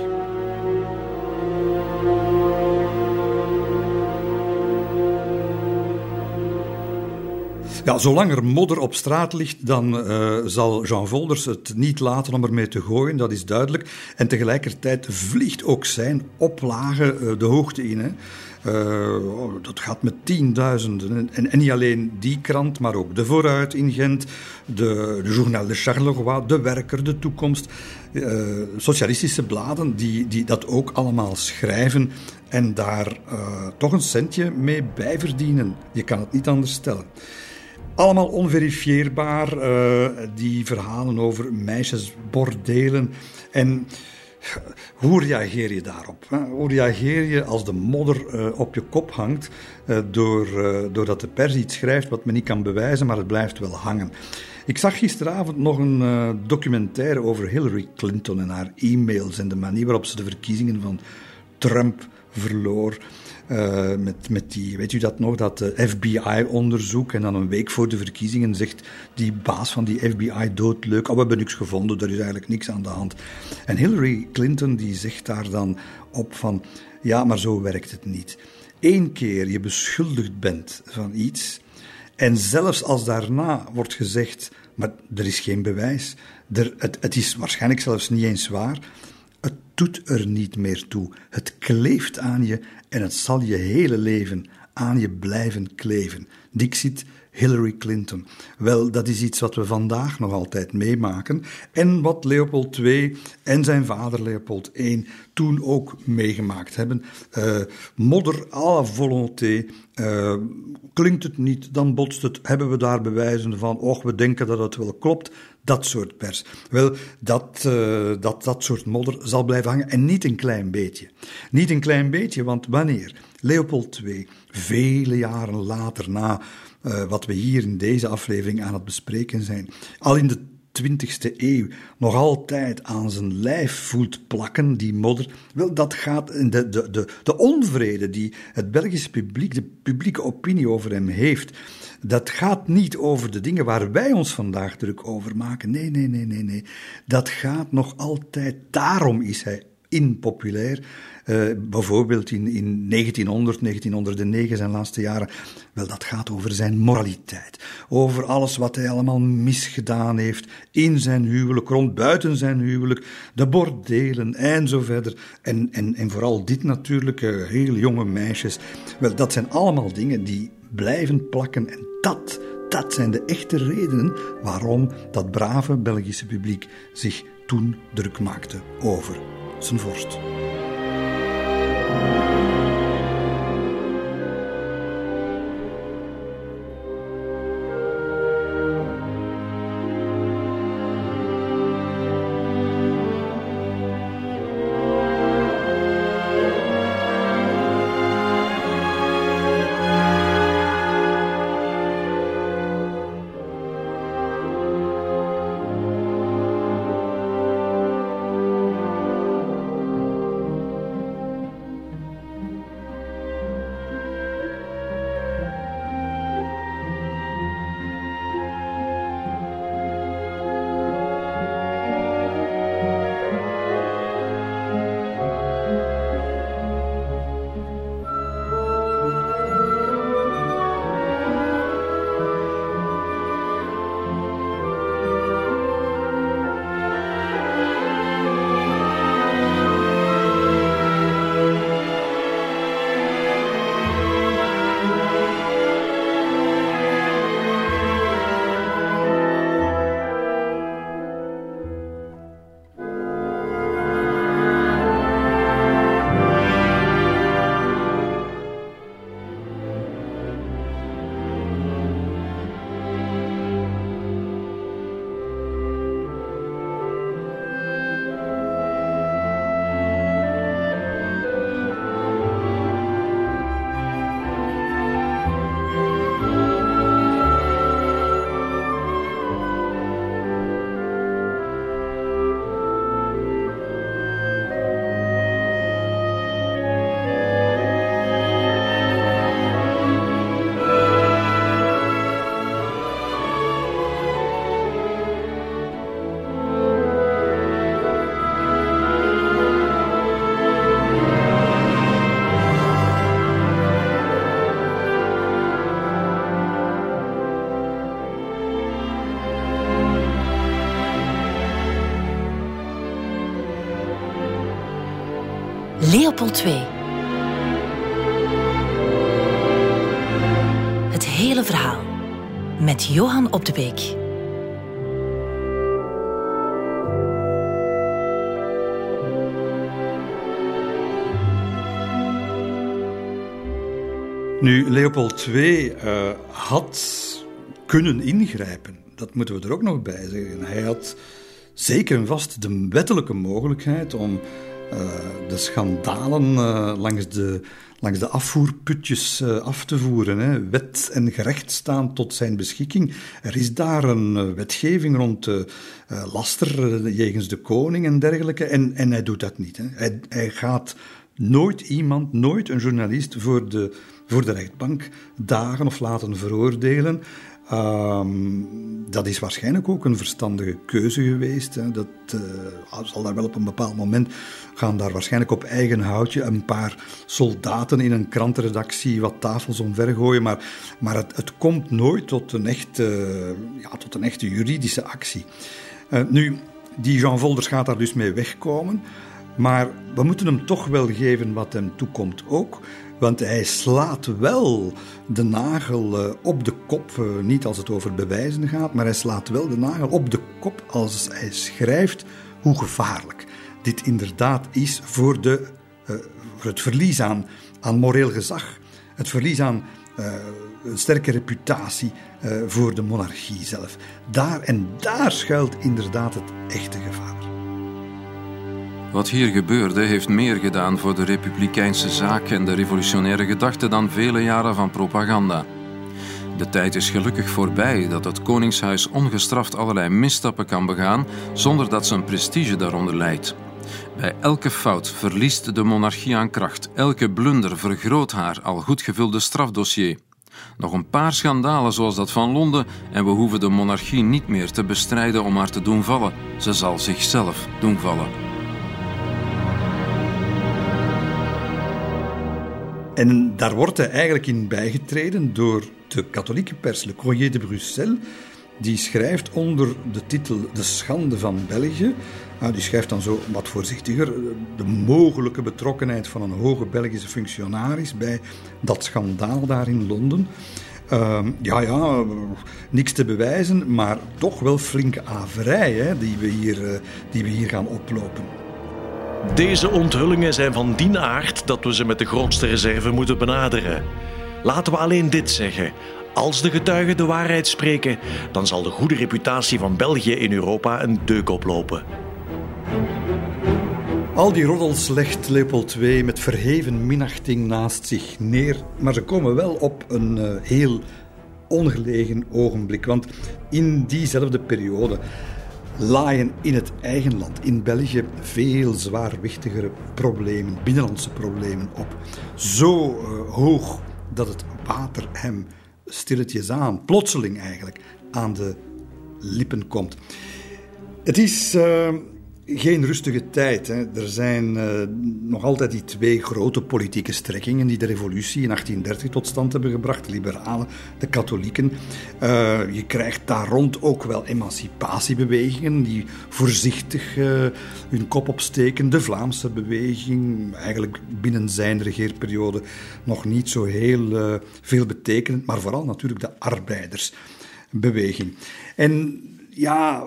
Ja, zolang er modder op straat ligt, dan uh, zal Jean Volders het niet laten om ermee te gooien, dat is duidelijk. En tegelijkertijd vliegt ook zijn oplage uh, de hoogte in. Hè. Uh, dat gaat met tienduizenden. En, en, niet alleen die krant, maar ook de Vooruit in Gent, de, de Journal de Charleroi, de Werker, de Toekomst. Socialistische bladen die, die dat ook allemaal schrijven en daar toch een centje mee bijverdienen. Je kan het niet anders stellen. Allemaal onverifieerbaar, uh, die verhalen over meisjesbordelen. En hoe reageer je daarop? Hoe reageer je als de modder uh, op je kop hangt, door, doordat de pers iets schrijft wat men niet kan bewijzen, maar het blijft wel hangen? Ik zag gisteravond nog een documentaire over Hillary Clinton en haar e-mails en de manier waarop ze de verkiezingen van Trump verloor. Uh, met, met die, weet u dat nog, dat FBI-onderzoek. En dan een week voor de verkiezingen zegt die baas van die FBI doodleuk: Oh, we hebben niks gevonden, er is eigenlijk niks aan de hand. En Hillary Clinton die zegt daar dan op van: Ja, maar zo werkt het niet. Eén keer je beschuldigd bent van iets. En zelfs als daarna wordt gezegd: Maar er is geen bewijs. Er, het, het is waarschijnlijk zelfs niet eens waar doet er niet meer toe. Het kleeft aan je en het zal je hele leven aan je blijven kleven. Dixit Hillary Clinton. Wel, dat is iets wat we vandaag nog altijd meemaken en wat Leopold II en zijn vader Leopold I toen ook meegemaakt hebben. Uh, modder à la volonté. Uh, klinkt het niet, dan botst het. Hebben we daar bewijzen van? Och, we denken dat het wel klopt. Dat soort pers. Wel, dat, uh, dat, dat soort modder zal blijven hangen. En niet een klein beetje. Niet een klein beetje, want wanneer Leopold II, vele jaren later na uh, wat we hier in deze aflevering aan het bespreken zijn, al in de 20e eeuw nog altijd aan zijn lijf voelt plakken, die modder, wel, dat gaat, de, de, de, de onvrede die het Belgische publiek, de publieke opinie over hem heeft, dat gaat niet over de dingen waar wij ons vandaag druk over maken. Nee, nee, nee, nee, nee. Dat gaat nog altijd, daarom is hij impopulair. Uh, bijvoorbeeld in, in 1900, 1909, zijn laatste jaren. Wel, dat gaat over zijn moraliteit. Over alles wat hij allemaal misgedaan heeft in zijn huwelijk, rond buiten zijn huwelijk, de bordelen en zo verder. En, en, en vooral dit natuurlijk, uh, heel jonge meisjes. Wel, dat zijn allemaal dingen die blijven plakken. En dat, dat zijn de echte redenen waarom dat brave Belgische publiek zich toen druk maakte over zijn vorst. Bye. Leopold II. Het hele verhaal met Johan Op de Beek. Nu, Leopold II uh, had kunnen ingrijpen. Dat moeten we er ook nog bij zeggen. Hij had zeker en vast de wettelijke mogelijkheid om de schandalen uh, langs, de, langs de afvoerputjes uh, af te voeren. Hè. Wet en gerecht staan tot zijn beschikking. Er is daar een wetgeving rond laster jegens de koning en dergelijke. En, en hij doet dat niet. Hè. Hij, hij gaat nooit iemand, nooit een journalist voor de, voor de rechtbank dagen of laten veroordelen. Um, dat is waarschijnlijk ook een verstandige keuze geweest. Hè. Dat uh, zal daar wel op een bepaald moment gaan daar waarschijnlijk op eigen houtje een paar soldaten in een krantenredactie wat tafels omvergooien. Maar, maar het, het komt nooit tot een, echte, ja, tot een echte juridische actie. Uh, nu, die Jean Volders gaat daar dus mee wegkomen. Maar we moeten hem toch wel geven wat hem toekomt ook. Want hij slaat wel de nagel eh, op de kop, eh, niet als het over bewijzen gaat, maar hij slaat wel de nagel op de kop als hij schrijft hoe gevaarlijk dit inderdaad is voor, de, uh, voor het verlies aan, aan moreel gezag, het verlies aan een sterke reputatie voor de monarchie zelf. Daar en daar schuilt inderdaad het echte gevaar. Wat hier gebeurde heeft meer gedaan voor de republikeinse zaak en de revolutionaire gedachte dan vele jaren van propaganda. De tijd is gelukkig voorbij dat het Koningshuis ongestraft allerlei misstappen kan begaan zonder dat zijn prestige daaronder leidt. Bij elke fout verliest de monarchie aan kracht. Elke blunder vergroot haar al goed gevulde strafdossier. Nog een paar schandalen zoals dat van Londen en we hoeven de monarchie niet meer te bestrijden om haar te doen vallen. Ze zal zichzelf doen vallen. En daar wordt hij eigenlijk in bijgetreden door de katholieke pers, Le Courrier de Bruxelles. Die schrijft onder de titel De Schande van België. Nou, die schrijft dan zo wat voorzichtiger. De mogelijke betrokkenheid van een hoge Belgische functionaris bij dat schandaal daar in Londen. Uh, ja, ja, niks te bewijzen, maar toch wel flinke averij hè, die, we hier, uh, die we hier gaan oplopen. Deze onthullingen zijn van die aard dat we ze met de grootste reserve moeten benaderen. Laten we alleen dit zeggen. Als de getuigen de waarheid spreken, dan zal de goede reputatie van België in Europa een deuk oplopen. Al die roddels legt Leopold II met verheven minachting naast zich neer, maar ze komen wel op een uh, heel ongelegen ogenblik. Want in diezelfde periode laaien in het eigen land, in België, veel zwaarwichtigere problemen, binnenlandse problemen op. Zo uh, hoog dat het water hem stilletjes aan, plotseling eigenlijk, aan de lippen komt. Het is uh, geen rustige tijd. Hè. Er zijn uh, nog altijd die twee grote politieke strekkingen die de revolutie in 1830 tot stand hebben gebracht. De liberalen, de katholieken. Uh, je krijgt daar rond ook wel emancipatiebewegingen die voorzichtig uh, hun kop opsteken. De Vlaamse beweging, eigenlijk binnen zijn regeerperiode nog niet zo heel veel betekenend, maar vooral natuurlijk de arbeidersbeweging. En ja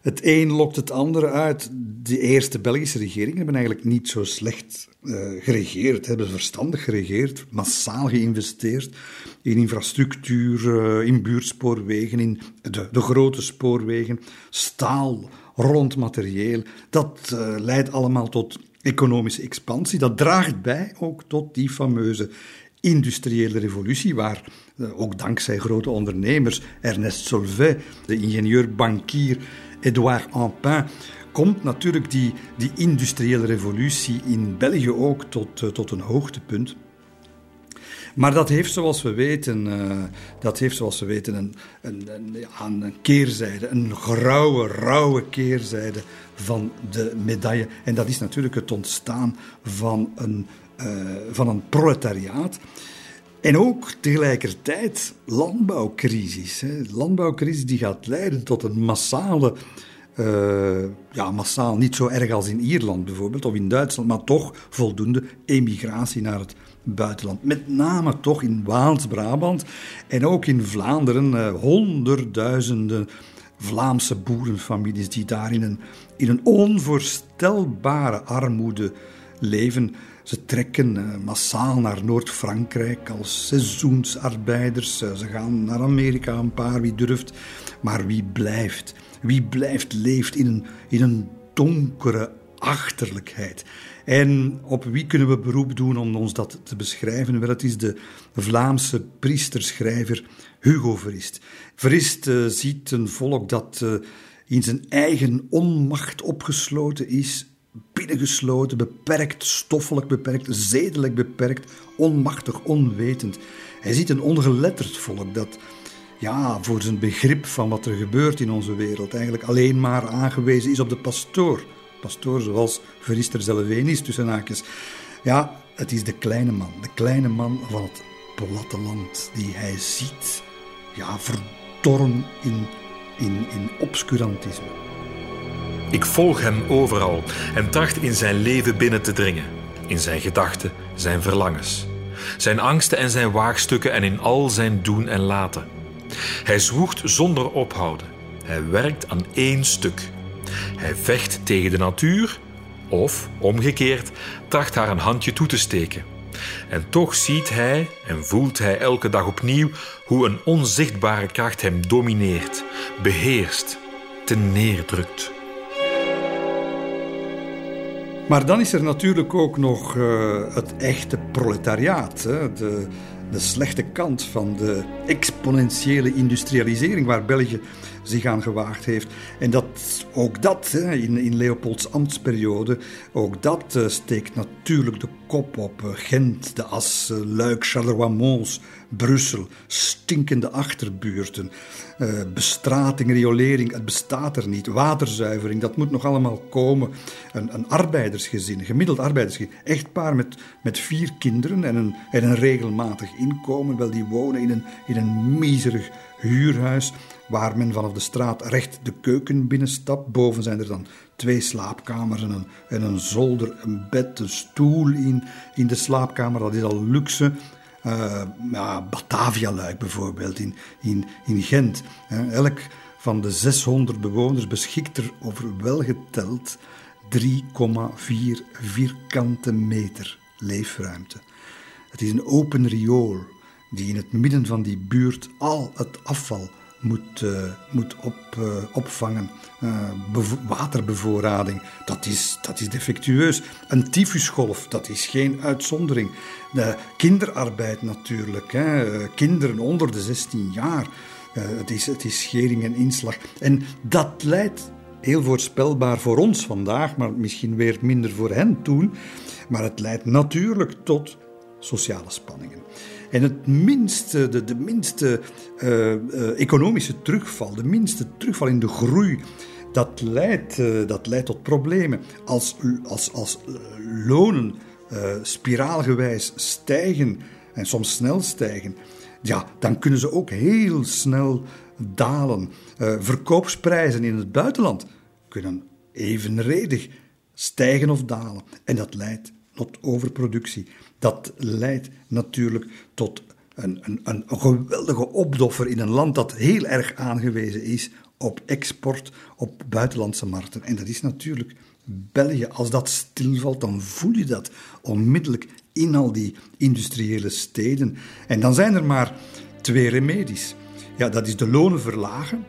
het een lokt het andere uit. De eerste Belgische regeringen hebben eigenlijk niet zo slecht uh, geregeerd, hebben verstandig geregeerd, massaal geïnvesteerd in infrastructuur, uh, in buurtspoorwegen, in de, de, grote spoorwegen, staal, rond materieel. Dat uh, leidt allemaal tot economische expansie. Dat draagt bij ook tot die fameuze industriële revolutie, waar ook dankzij grote ondernemers, Ernest Solvay, de ingenieur-bankier, Edouard Ampin, komt natuurlijk die, die industriële revolutie in België ook tot, uh, tot een hoogtepunt. Maar dat heeft, zoals we weten, uh, dat heeft, zoals we weten een, een, een, een, keerzijde, een grauwe, rauwe keerzijde van de medaille. En dat is natuurlijk het ontstaan van een, uh, van een proletariaat. En ook tegelijkertijd landbouwcrisis. Hè. Landbouwcrisis die gaat leiden tot een massale, uh, ja, massaal niet zo erg als in Ierland bijvoorbeeld, of in Duitsland, maar toch voldoende emigratie naar het buitenland. Met name toch in Waals-Brabant en ook in Vlaanderen uh, honderdduizenden Vlaamse boerenfamilies die daar in een, in een onvoorstelbare armoede leven. Ze trekken uh, massaal naar Noord-Frankrijk als seizoensarbeiders. Uh, ze gaan naar Amerika, een paar, wie durft. Maar wie blijft? Wie blijft, leeft in een, in een donkere achterlijkheid. En op wie kunnen we beroep doen om ons dat te beschrijven? Wel, het is de Vlaamse priesterschrijver Hugo Verist. Verist uh, ziet een volk dat in zijn eigen onmacht opgesloten is, binnengesloten, beperkt, stoffelijk beperkt, zedelijk beperkt, onmachtig, onwetend. Hij ziet een ongeletterd volk dat ja, voor zijn begrip van wat er gebeurt in onze wereld eigenlijk alleen maar aangewezen is op de pastoor. Pastoor zoals Verister zelf is, tussen haakjes. Ja, het is de kleine man, de kleine man van het platteland die hij ziet, ja, verdorren in, in, in obscurantisme. Ik volg hem overal en tracht in zijn leven binnen te dringen, in zijn gedachten, zijn verlangens. zijn angsten en zijn waagstukken en in al zijn doen en laten. Hij zwoegt zonder ophouden. Hij werkt aan één stuk. Hij vecht tegen de natuur of, omgekeerd, tracht haar een handje toe te steken. En toch ziet hij en voelt hij elke dag opnieuw hoe een onzichtbare kracht hem domineert, beheerst, ten neerdrukt. Maar dan is er natuurlijk ook nog uh, het echte proletariaat. Hè? De, de slechte kant van de exponentiële industrialisering waar België zich aan gewaagd heeft. En dat, ook dat in, in Leopolds ambtsperiode, ook dat uh, steekt natuurlijk de kop op. Uh, Gent, de As, uh, Luik, Charleroi-Mons, Brussel, stinkende achterbuurten. bestrating, riolering, het bestaat er niet. Waterzuivering, dat moet nog allemaal komen. Een, een arbeidersgezin, gemiddeld arbeidersgezin, echtpaar met, met vier kinderen en een, en een regelmatig inkomen. Wel, die wonen in een, in een miserig huurhuis waar men vanaf de straat recht de keuken binnenstapt. Boven zijn er dan twee slaapkamers en een, en een zolder, een bed, een stoel in, in de slaapkamer. Dat is al luxe. Uh, ja, Batavia-luik bijvoorbeeld in, in, in Gent. Elk van de 600 bewoners beschikt er over welgeteld 3,4 vierkante meter leefruimte. Het is een open riool die in het midden van die buurt al het afval moet, uh, moet op, uh, opvangen. Uh, waterbevoorrading, dat is, dat is defectueus. Een tyfusgolf, dat is geen uitzondering. De kinderarbeid natuurlijk, hè. kinderen onder de 16 jaar. het, is, het is schering en inslag. En dat leidt heel voorspelbaar voor ons vandaag, maar misschien weer minder voor hen toen. Maar het leidt natuurlijk tot sociale spanningen. En het minste, de, de minste uh, uh, economische terugval, de minste terugval in de groei, dat leidt, uh, dat leidt tot problemen. Als, als, als lonen spiraalgewijs stijgen en soms snel stijgen, ja, dan kunnen ze ook heel snel dalen. verkoopsprijzen in het buitenland kunnen evenredig stijgen of dalen. En dat leidt tot overproductie. Dat leidt natuurlijk tot een, een, een geweldige opdoffer in een land dat heel erg aangewezen is op export, op buitenlandse markten. En dat is natuurlijk België. Als dat stilvalt, dan voel je dat onmiddellijk in al die industriële steden. En dan zijn er maar twee remedies. Ja, dat is de lonen verlagen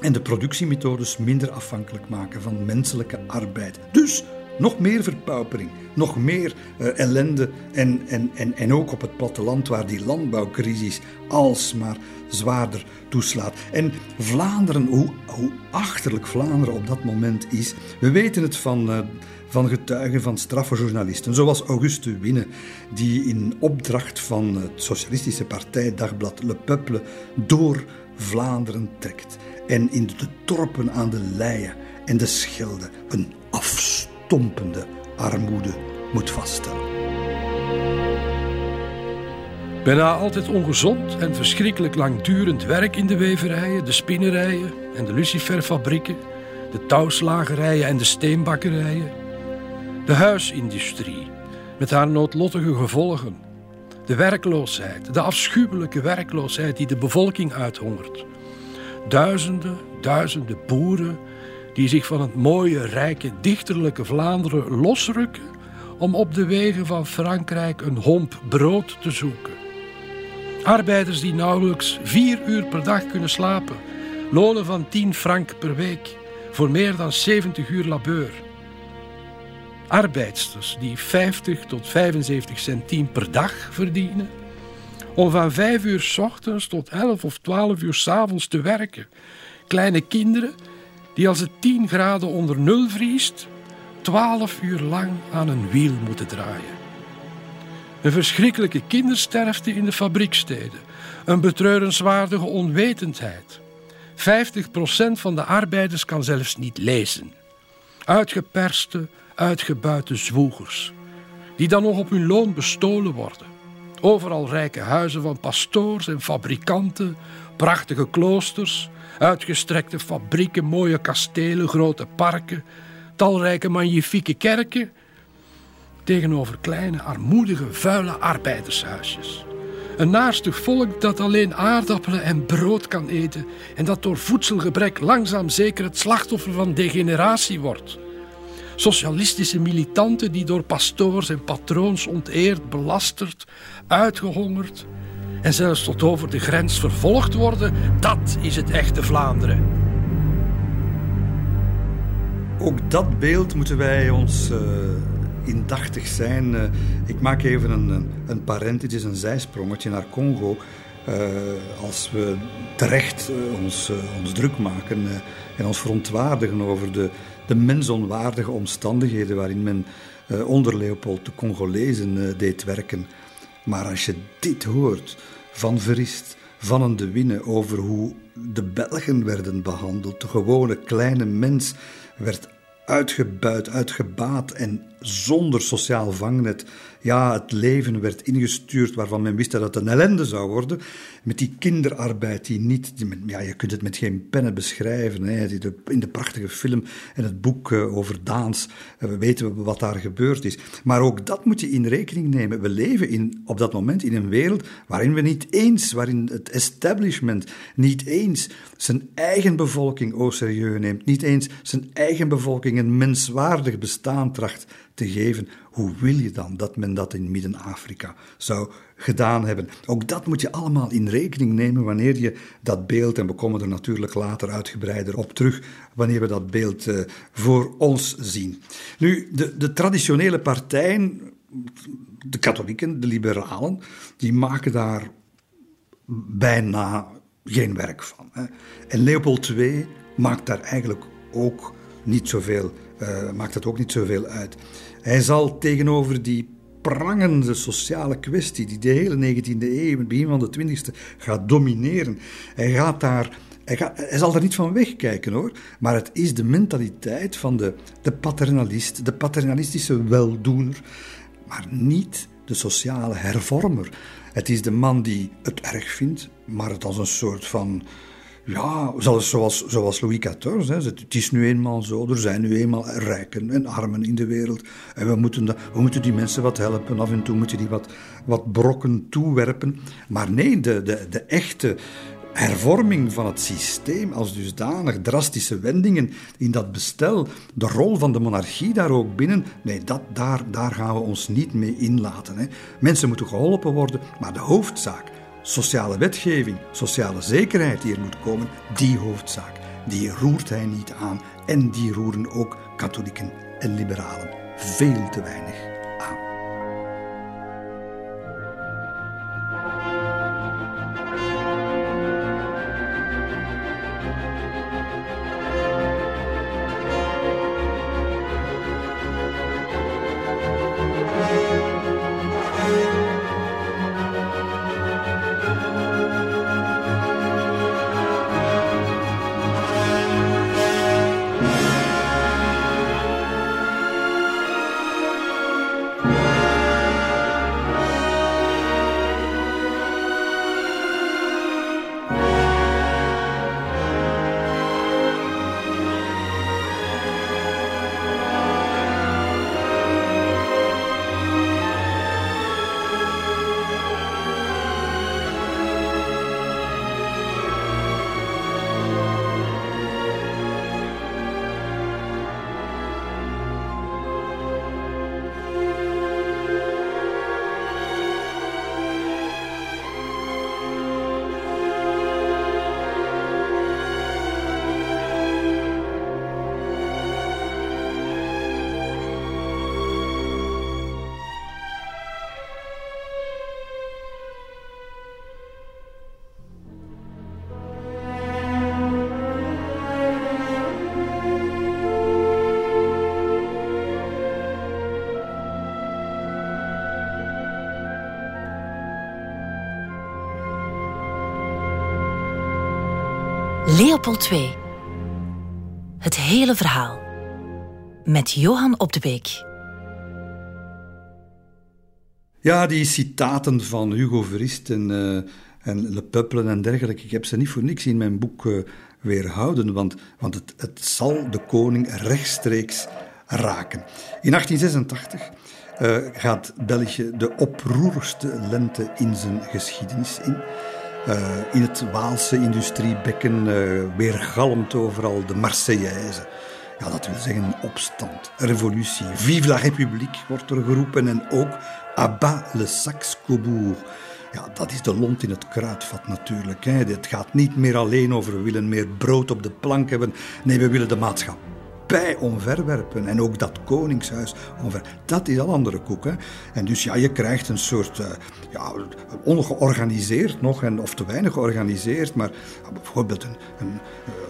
en de productiemethodes minder afhankelijk maken van menselijke arbeid. Dus nog meer verpaupering, nog meer uh, ellende en, en, en, en ook op het platteland waar die landbouwcrisis alsmaar zwaarder toeslaat. En Vlaanderen, hoe, hoe achterlijk Vlaanderen op dat moment is, we weten het van, uh, van getuigen van straffejournalisten, zoals Auguste Winne, die in opdracht van het Socialistische Partij Dagblad Le Peuple door Vlaanderen trekt en in de dorpen aan de Leie en de Schelde een afstand stompende armoede moet vaststellen. Bijna altijd ongezond en verschrikkelijk langdurend werk in de weverijen, de spinnerijen en de luciferfabrieken, de touwslagerijen en de steenbakkerijen. De huisindustrie met haar noodlottige gevolgen. De werkloosheid, de afschuwelijke werkloosheid die de bevolking uithongert. Duizenden, duizenden boeren die zich van het mooie, rijke, dichterlijke Vlaanderen losrukken om op de wegen van Frankrijk een homp brood te zoeken. Arbeiders die nauwelijks vier uur per dag kunnen slapen, lonen van 10 frank per week voor meer dan 70 uur labeur. Arbeidsters die 50 tot 75 centiem per dag verdienen, om van 5 uur s ochtends tot 11 of 12 uur s avonds te werken. Kleine kinderen die als het 10 graden onder nul vriest, 12 uur lang aan een wiel moeten draaien. Een verschrikkelijke kindersterfte in de fabrieksteden, een betreurenswaardige onwetendheid. 50% van de arbeiders kan zelfs niet lezen. Uitgeperste, uitgebuite zwoegers, die dan nog op hun loon bestolen worden. Overal rijke huizen van pastoors en fabrikanten, prachtige kloosters, Uitgestrekte fabrieken, mooie kastelen, grote parken, talrijke magnifieke kerken. tegenover kleine, armoedige, vuile arbeidershuisjes. Een naarstig volk dat alleen aardappelen en brood kan eten en dat door voedselgebrek langzaam zeker het slachtoffer van degeneratie wordt. Socialistische militanten die door pastoors en patroons onteerd, belasterd, uitgehongerd en zelfs tot over de grens vervolgd worden, dat is het echte Vlaanderen. Ook dat beeld moeten wij ons uh, indachtig zijn. Uh, ik maak even een, een, een zijsprongetje naar Congo. Uh, als we terecht ons, ons druk maken en ons verontwaardigen over de, de mensonwaardige omstandigheden waarin men onder Leopold de Congolezen deed werken. Maar als je dit hoort van Verist, van een de Winne over hoe de Belgen werden behandeld, de gewone kleine mens werd uitgebuit, uitgebaat en zonder sociaal vangnet. Ja, het leven werd ingestuurd waarvan men wist dat het een ellende zou worden. Met die kinderarbeid die niet... ja, je kunt het met geen pennen beschrijven. Hè. In de prachtige film en het boek eh, over Daans eh, we weten we wat daar gebeurd is. Maar ook dat moet je in rekening nemen. We leven in, op dat moment in een wereld waarin we niet eens, waarin het establishment niet eens zijn eigen bevolking au serieus neemt. Niet eens zijn eigen bevolking een menswaardig bestaan tracht te geven. Hoe wil je dan dat men dat in Midden-Afrika zou gedaan hebben? Ook dat moet je allemaal in rekening nemen wanneer je dat beeld, en we komen er natuurlijk later uitgebreider op terug, wanneer we dat beeld uh, voor ons zien. Nu, de, de traditionele partijen, de katholieken, de liberalen, die maken daar bijna geen werk van. Hè. En Leopold II maakt daar eigenlijk ook niet zoveel, uh, maakt het ook niet zoveel uit. Hij zal tegenover die prangende sociale kwestie die de hele 19e eeuw, het begin van de 20e, gaat domineren. Hij gaat daar. Hij, gaat, hij, zal er niet van wegkijken hoor, maar het is de mentaliteit van de, de paternalist, de paternalistische weldoener, maar niet de sociale hervormer. Het is de man die het erg vindt, maar het als een soort van ja, zoals, zoals Louis XIV. Hè. Het is nu eenmaal zo. Er zijn nu eenmaal rijken en armen in de wereld. En we moeten, we moeten die mensen wat helpen. Af en toe moeten die wat, wat brokken toewerpen. Maar nee, de, de, de echte hervorming van het systeem als dusdanig, drastische wendingen in dat bestel, de rol van de monarchie daar ook binnen, nee, dat, daar, daar gaan we ons niet mee inlaten. Hè. Mensen moeten geholpen worden, maar de hoofdzaak sociale wetgeving, sociale zekerheid die er moet komen, die hoofdzaak, die roert hij niet aan. En die roeren ook katholieken en liberalen veel te weinig. Leopold II. Het hele verhaal. Met Johan Op de Beek. Ja, die citaten van Hugo Verist en, uh, en Le Peuple en dergelijke, ik heb ze niet voor niks in mijn boek uh, weerhouden, want, want het, het zal de koning rechtstreeks raken. In 1886 uh, gaat België de oproerigste lente in zijn geschiedenis in. Uh, in het Waalse industriebekken uh, weergalmt overal de Marseillaise. Ja, dat wil zeggen opstand, revolutie. Vive la République wordt er geroepen en ook Abat le Saxe-Cobourg. Ja, dat is de lont in het kruidvat natuurlijk. Hè. Het gaat niet meer alleen over we willen meer brood op de plank hebben. Nee, we willen de maatschappij bij omverwerpen. En ook dat koningshuis omver. Dat is al andere koek. Hè? En dus ja, je krijgt een soort, uh, ja, ongeorganiseerd nog, en, of te weinig georganiseerd, maar bijvoorbeeld een, een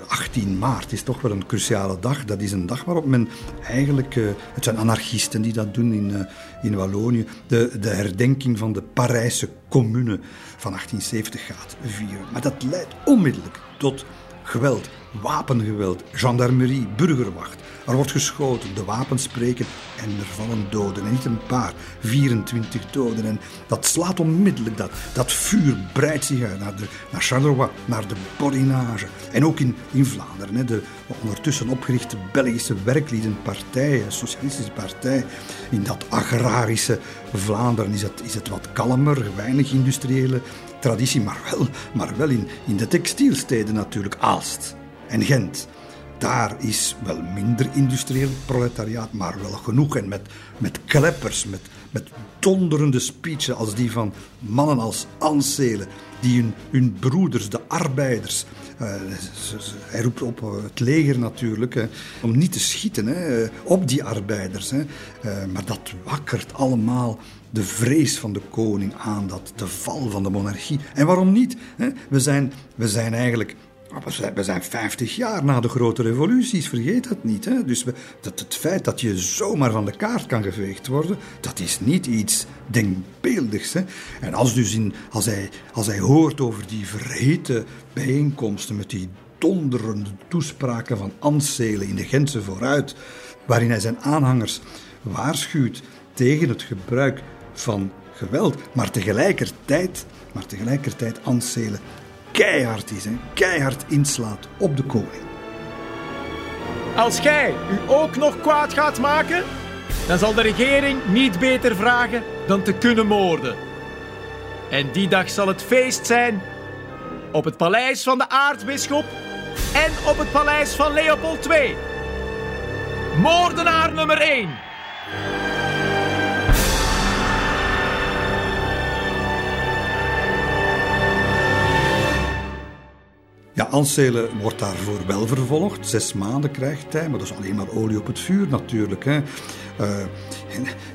18 eh, maart is toch wel een cruciale dag. Dat is een dag waarop men eigenlijk, uh, het zijn anarchisten die dat doen in, in Wallonië, de, de herdenking van de Parijse commune van 1870 gaat vieren. Maar dat leidt onmiddellijk tot geweld, wapengeweld, gendarmerie, burgerwacht. Er wordt geschoten, de wapens spreken en er vallen doden. En niet een paar, 24 doden. En dat slaat onmiddellijk, dat, dat vuur breidt zich uit naar, naar Charleroi, naar de Borinage. En ook in, in Vlaanderen, hè, de ondertussen opgerichte Belgische werkliedenpartij, socialistische partij. In dat agrarische Vlaanderen is het, is het wat kalmer, weinig industriële traditie, maar wel, maar wel in, in de textielsteden natuurlijk, Aalst en Gent. Daar is wel minder industrieel proletariaat, maar wel genoeg. En met, met kleppers, met, met donderende speeches als die van mannen als Anselen, die hun, hun broeders, de arbeiders, uh, hij roept op eh, het leger natuurlijk, hè, om niet te schieten hè, op die arbeiders. Hè. Maar dat wakkert allemaal de vrees van de koning aan, dat, de val van de monarchie. En waarom niet? Hè? We, zijn, we zijn eigenlijk we zijn 50 jaar na de grote revoluties, vergeet dat niet. Hè? Dus dat het feit dat je zomaar van de kaart kan geveegd worden, dat is niet iets denkbeeldigs. Hè? En als, dus in, als, hij, als hij hoort over die verhete bijeenkomsten met die donderende toespraken van Anselen in de Gentse vooruit, waarin hij zijn aanhangers waarschuwt tegen het gebruik van geweld, maar tegelijkertijd, maar tegelijkertijd keihard is, hè, keihard inslaat op de koning. Als gij u ook nog kwaad gaat maken, dan zal de regering niet beter vragen dan te kunnen moorden. En die dag zal het feest zijn op het paleis van de aartsbisschop en op het paleis van Leopold II. Moordenaar nummer 1. Ja, Anselen wordt daarvoor wel vervolgd. Zes maanden krijgt hij, maar dat is alleen maar olie op het vuur natuurlijk. Hè. Uh,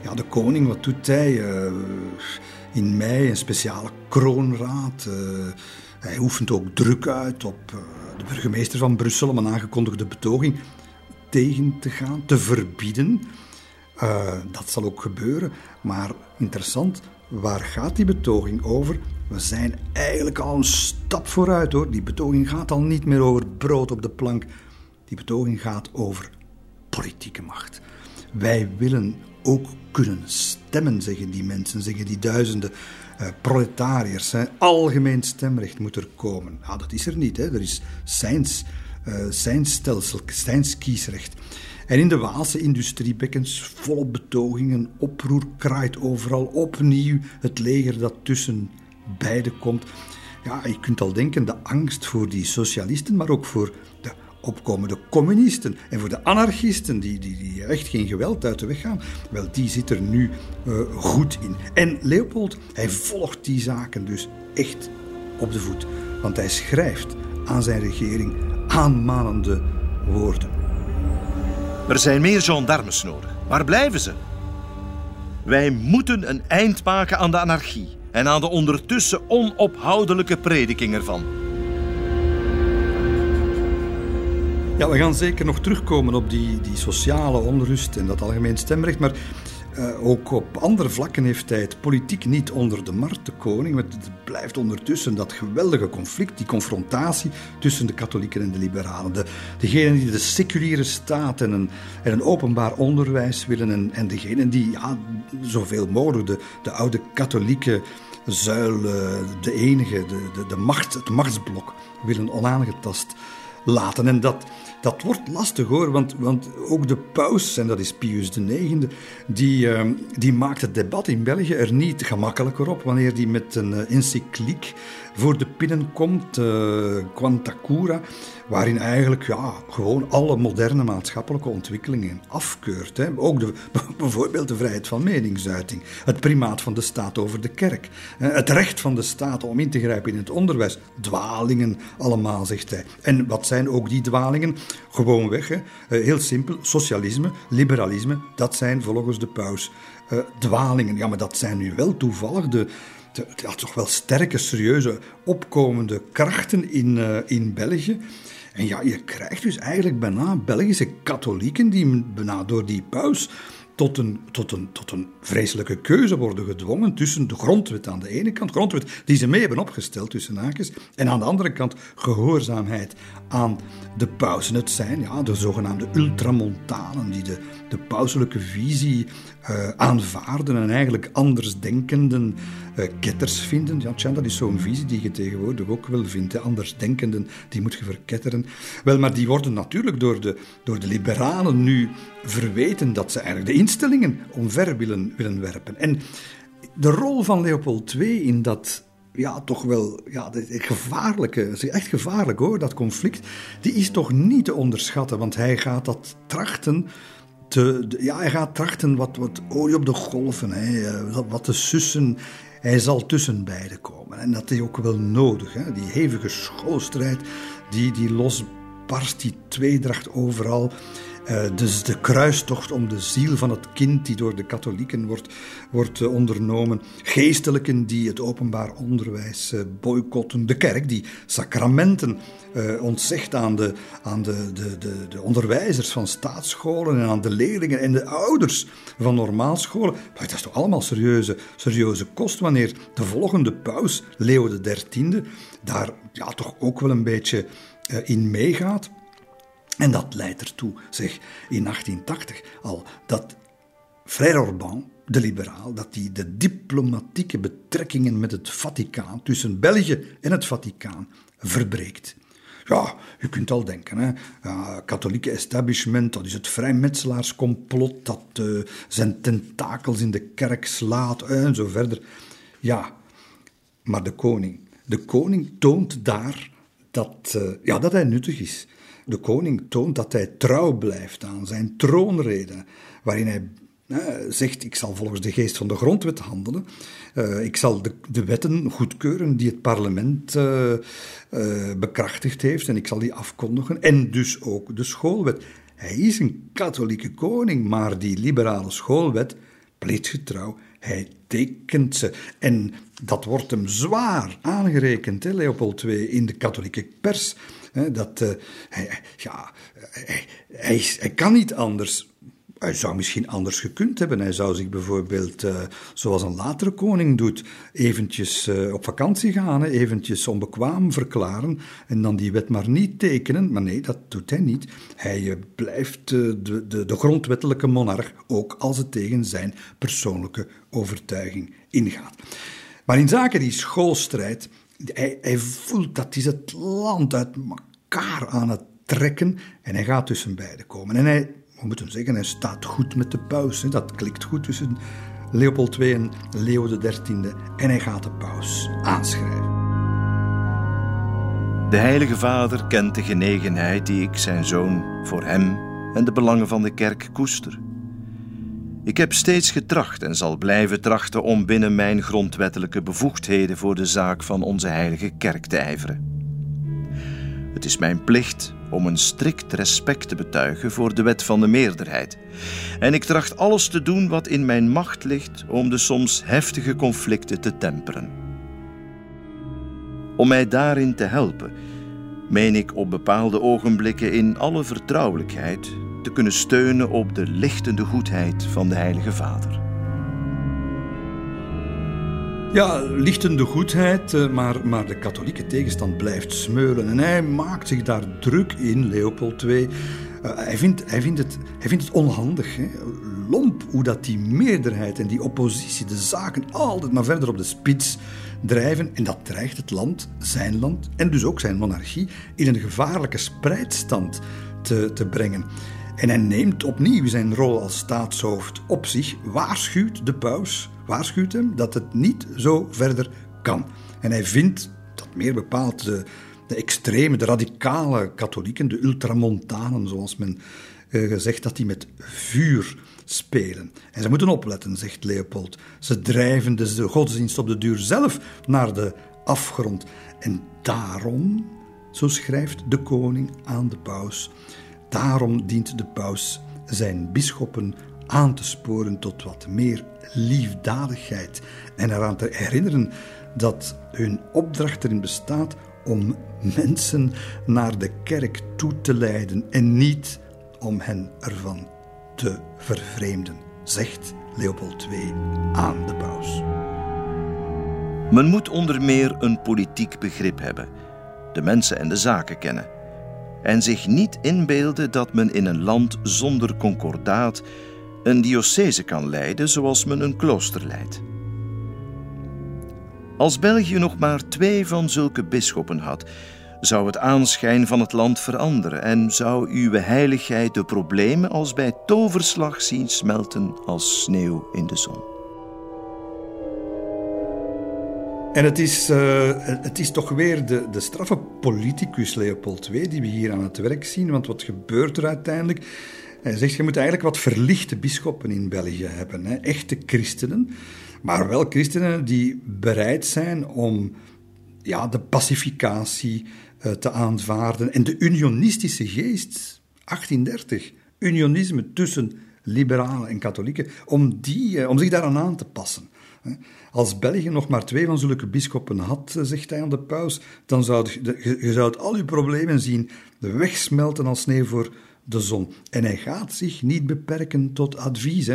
ja, de koning, wat doet hij? Uh, in mei een speciale kroonraad. Uh, hij oefent ook druk uit op de burgemeester van Brussel om een aangekondigde betoging tegen te gaan, te verbieden. dat zal ook gebeuren. Maar interessant, waar gaat die betoging over? We zijn eigenlijk al een stap vooruit hoor. Die betoging gaat al niet meer over brood op de plank. Die betoging gaat over politieke macht. Wij willen ook kunnen stemmen, zeggen die mensen, zeggen die duizenden uh, proletariërs. Hè. Algemeen stemrecht moet er komen. Ja, dat is er niet. Hè. Er is zijns, uh, zijns stelsel, zijns kiesrecht. En in de Waalse industriebekkens volop betogingen, oproer kraait overal opnieuw het leger dat tussen beide komt. Ja, je kunt al denken, de angst voor die socialisten, maar ook voor de opkomende communisten en voor de anarchisten, die, die, die echt geen geweld uit de weg gaan, wel, die zit er nu uh, goed in. En Leopold, hij volgt die zaken dus echt op de voet. Want hij schrijft aan zijn regering aanmanende woorden. Er zijn meer gendarmes nodig. Waar blijven ze? Wij moeten een eind maken aan de anarchie en aan de ondertussen onophoudelijke prediking ervan. Ja, we gaan zeker nog terugkomen op die, die sociale onrust en dat algemeen stemrecht, maar uh, ook op andere vlakken heeft hij het politiek niet onder de markt, de koning. Want het blijft ondertussen dat geweldige conflict, die confrontatie tussen de katholieken en de liberalen. De, degenen die de seculiere staat en een, en een openbaar onderwijs willen, en, en degenen die ja, zoveel mogelijk de, de oude katholieke zuil, de enige, de, de, de macht, het machtsblok, willen onaangetast laten. En dat, dat wordt lastig hoor, want, want ook de paus, en dat is Pius IX, die, uh, die maakt het debat in België er niet gemakkelijker op wanneer die met een uh, encycliek voor de pinnen komt, Quanta Cura, waarin eigenlijk ja, gewoon alle moderne maatschappelijke ontwikkelingen afkeurt. Hè. Ook de, bijvoorbeeld de vrijheid van meningsuiting, het primaat van de staat over de kerk, het recht van de staat om in te grijpen in het onderwijs, dwalingen allemaal, zegt hij. En wat zijn ook die dwalingen? Gewoonweg, hè. Eh, heel simpel, socialisme, liberalisme, dat zijn volgens de paus uh, dwalingen. Ja, maar dat zijn nu wel toevallig de toch wel sterke, serieuze, opkomende krachten in, uh, in België. En ja, je krijgt dus eigenlijk bijna Belgische katholieken die bijna door die paus tot een, tot, een, tot een vreselijke keuze worden gedwongen tussen de grondwet aan de ene kant, grondwet die ze mee hebben opgesteld tussen haakjes, en aan de andere kant gehoorzaamheid aan de pausen. Het zijn ja, de zogenaamde ultramontanen die de, de pauselijke visie uh, aanvaarden en eigenlijk andersdenkenden uh, ketters vinden. Ja, tja, dat is zo'n visie die je tegenwoordig ook wel vindt. Hè. Andersdenkenden, die moet je verketteren. Wel, maar die worden natuurlijk door de, door de liberalen nu verweten dat ze eigenlijk de instellingen omver willen, willen werpen. En de rol van Leopold II in dat ja, toch wel ja, gevaarlijke, echt gevaarlijk hoor, dat conflict, die is toch niet te onderschatten, want hij gaat dat trachten te, ja, hij gaat trachten wat, wat olie op de golven, hè, eh, wat te sussen. Hij zal tussen beiden komen. En dat is ook wel nodig. Hè. Die hevige schoolstrijd, die, die losbarst, die tweedracht overal. Uh, dus de kruistocht om de ziel van het kind die door de katholieken wordt, wordt uh, ondernomen. Geestelijken die het openbaar onderwijs uh, boycotten. De kerk die sacramenten ontzegt aan, de, aan de, de, de, de, onderwijzers van staatsscholen en aan de leerlingen en de ouders van normaalscholen. Maar dat is toch allemaal serieuze, serieuze kost wanneer de volgende paus, Leo XIII, daar ja, toch ook wel een beetje in meegaat. En dat leidt ertoe, zeg, in 1880 al, dat Frère Orban, de liberaal, dat hij de diplomatieke betrekkingen met het Vaticaan, tussen België en het Vaticaan, verbreekt. Ja, je kunt al denken, hè. Katholieke establishment, dat is het vrijmetselaars-complot dat uh, zijn tentakels in de kerk slaat en zo verder. Ja, maar de koning, de koning toont daar dat, uh, ja, dat hij nuttig is de koning toont dat hij trouw blijft aan zijn troonrede, waarin hij zegt: Ik zal volgens de geest van de grondwet handelen. Uh, ik zal de, de, wetten goedkeuren die het parlement uh, uh, bekrachtigd heeft en ik zal die afkondigen. En dus ook de schoolwet. Hij is een katholieke koning, maar die liberale schoolwet, plichtgetrouw, hij tekent ze. En dat wordt hem zwaar aangerekend, hè, Leopold II, in de katholieke pers. Dat, uh, hij, ja, hij, kan niet anders. Hij zou misschien anders gekund hebben. Hij zou zich bijvoorbeeld, uh, zoals een latere koning doet, eventjes uh, op vakantie gaan, eventjes onbekwaam verklaren en dan die wet maar niet tekenen. Maar nee, dat doet hij niet. Hij blijft de, de, de grondwettelijke monarch, ook als het tegen zijn persoonlijke overtuiging ingaat. Maar in zaken die schoolstrijd hij, hij, voelt dat is het land uit elkaar aan het trekken en hij gaat tussen beiden komen. En hij, we moeten zeggen, hij staat goed met de paus. Hè. Dat klikt goed tussen Leopold II en Leo XIII. En hij gaat de paus aanschrijven. De Heilige Vader kent de genegenheid die ik, zijn zoon, voor hem en de belangen van de kerk koester. Ik heb steeds getracht en zal blijven trachten om binnen mijn grondwettelijke bevoegdheden voor de zaak van onze heilige kerk te ijveren. Het is mijn plicht om een strikt respect te betuigen voor de wet van de meerderheid. En ik tracht alles te doen wat in mijn macht ligt om de soms heftige conflicten te temperen. Om mij daarin te helpen, meen ik op bepaalde ogenblikken in alle vertrouwelijkheid te kunnen steunen op de lichtende goedheid van de Heilige Vader. Ja, lichtende goedheid, eh, maar, maar de katholieke tegenstand blijft smeulen. En hij maakt zich daar druk in, Leopold II. Uh, hij, vindt, hij, vindt het, hij vindt het onhandig, hè? lomp, hoe dat die meerderheid en die oppositie de zaken altijd maar verder op de spits drijven. En dat dreigt het land, zijn land en dus ook zijn monarchie, in een gevaarlijke spreidstand te, te brengen. En hij neemt opnieuw zijn rol als staatshoofd op zich, waarschuwt de paus, waarschuwt hem dat het niet zo verder kan. En hij vindt dat meer bepaald de, de extreme, de radicale katholieken, de ultramontanen, zoals men uh, gezegd, dat die met vuur spelen. En ze moeten opletten, zegt Leopold. Ze drijven de godsdienst op de duur zelf naar de afgrond. En daarom, zo schrijft de koning aan de paus, daarom dient de paus zijn bisschoppen aan te sporen tot wat meer liefdadigheid en eraan te herinneren dat hun opdracht erin bestaat om mensen naar de kerk toe te leiden en niet om hen ervan te vervreemden, zegt Leopold II aan de paus. Men moet onder meer een politiek begrip hebben, de mensen en de zaken kennen, en zich niet inbeelden dat men in een land zonder concordaat een diocese kan leiden zoals men een klooster leidt. Als België nog maar twee van zulke bisschoppen had, zou het aanschijn van het land veranderen en zou uw heiligheid de problemen als bij toverslag zien smelten als sneeuw in de zon. En het is, uh, het is toch weer de, de straffe politicus Leopold II die we hier aan het werk zien. Want wat gebeurt er uiteindelijk? Hij zegt, je moet eigenlijk wat verlichte bisschoppen in België hebben. Hè? Echte christenen, maar wel christenen die bereid zijn om ja, de pacificatie uh, te aanvaarden. En de unionistische geest, 1830, unionisme tussen liberalen en katholieken, om, die, uh, om zich daaraan aan te passen. Als België nog maar twee van zulke bisschoppen had, eh, zegt hij aan de paus, dan zou je, je zou al uw problemen zien wegsmelten als sneeuw voor de zon. En hij gaat zich niet beperken tot advies.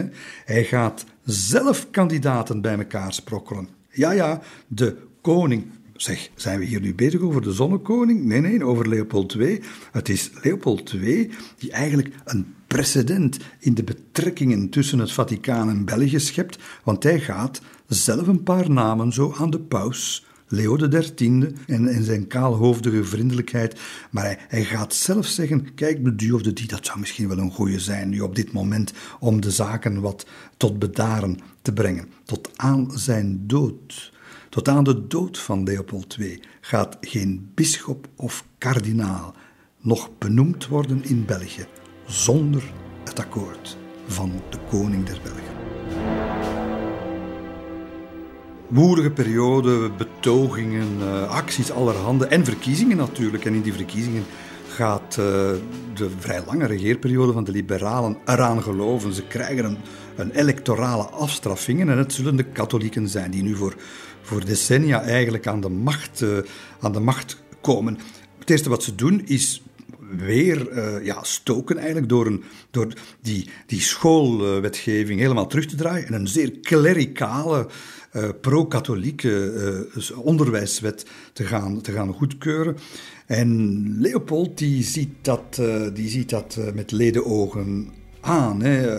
Hij gaat zelf kandidaten bij elkaar sprokkelen. Ja, ja, de koning. Zeg, zijn we hier nu bezig over de zonnekoning? Nee, nee, over Leopold II. Het is Leopold II die eigenlijk een precedent in de betrekkingen tussen het Vaticaan en België schept, want hij gaat zelf een paar namen zo aan de paus Leo XIII en, en zijn kaalhoofdige vriendelijkheid. Maar hij, gaat zelf zeggen: kijk, de die of de die, dat zou misschien wel een goede zijn nu op dit moment om de zaken wat tot bedaren te brengen. Tot aan zijn dood. Tot aan de dood van Leopold II gaat geen bisschop of kardinaal nog benoemd worden in België zonder het akkoord van de koning der Belgen. Woelige periode, betogingen, uh, acties allerhande en verkiezingen natuurlijk. En in die verkiezingen gaat uh, de vrij lange regeerperiode van de liberalen eraan geloven. Ze krijgen een, een electorale afstraffingen en het zullen de katholieken zijn die nu voor, voor decennia eigenlijk aan de macht, uh, aan de macht komen. Het eerste wat ze doen is weer ja, stoken eigenlijk door, een, door die, die schoolwetgeving helemaal terug te draaien en een zeer klerikale uh, pro-katholieke uh, onderwijswet te gaan, te gaan goedkeuren. En Leopold die ziet dat, uh, die ziet dat met ledenogen aan. Hè.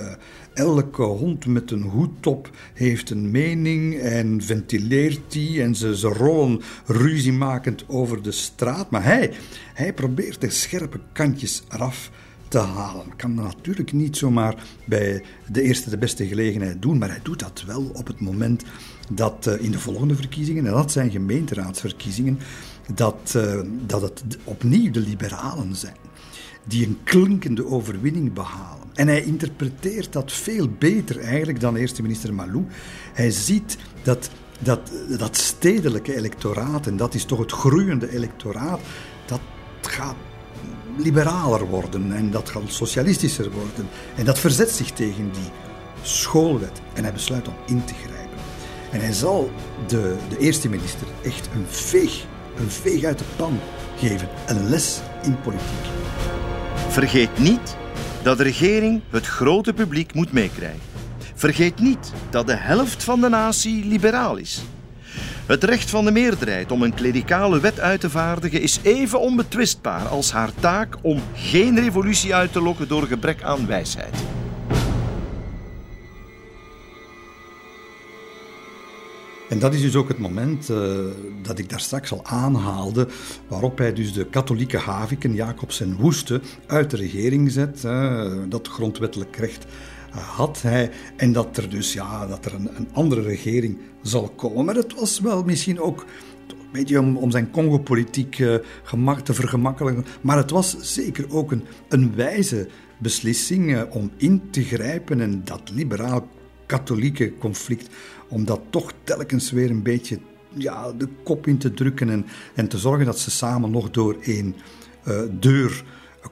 Elke hond met een hoed op heeft een mening en ventileert die en ze, ze rollen ruziemakend over de straat. Maar hij, hij probeert de scherpe kantjes eraf te halen. Kan dat natuurlijk niet zomaar bij de eerste de beste gelegenheid doen, maar hij doet dat wel op het moment dat uh, in de volgende verkiezingen, en dat zijn gemeenteraadsverkiezingen, dat, uh, dat het opnieuw de liberalen zijn die een klinkende overwinning behalen. En hij interpreteert dat veel beter eigenlijk dan eerste minister Malou. Hij ziet dat dat, dat stedelijke electoraat, en dat is toch het groeiende electoraat, dat gaat liberaler worden en dat gaat socialistischer worden. En dat verzet zich tegen die schoolwet. En hij besluit om in te grijpen. En hij zal de, de eerste minister echt een veeg, een veeg uit de pan geven. Een les in politiek. Vergeet niet dat de regering het grote publiek moet meekrijgen. Vergeet niet dat de helft van de natie liberaal is. Het recht van de meerderheid om een klerikale wet uit te vaardigen is even onbetwistbaar als haar taak om geen revolutie uit te lokken door gebrek aan wijsheid. En dat is dus ook het moment uh, dat ik daar straks al aanhaalde, waarop hij dus de katholieke Haviken, Jacobs en Woeste, uit de regering zet. Dat grondwettelijk recht had hij. En dat er dus ja, dat er een, een andere regering zal komen. Maar het was wel misschien ook een beetje om, zijn Congo-politiek uh, te vergemakkelijken. Maar het was zeker ook een, een wijze beslissing uh, om in te grijpen en dat liberaal-katholieke conflict, om dat toch telkens weer een beetje ja, de kop in te drukken en, en te zorgen dat ze samen nog door één uh, deur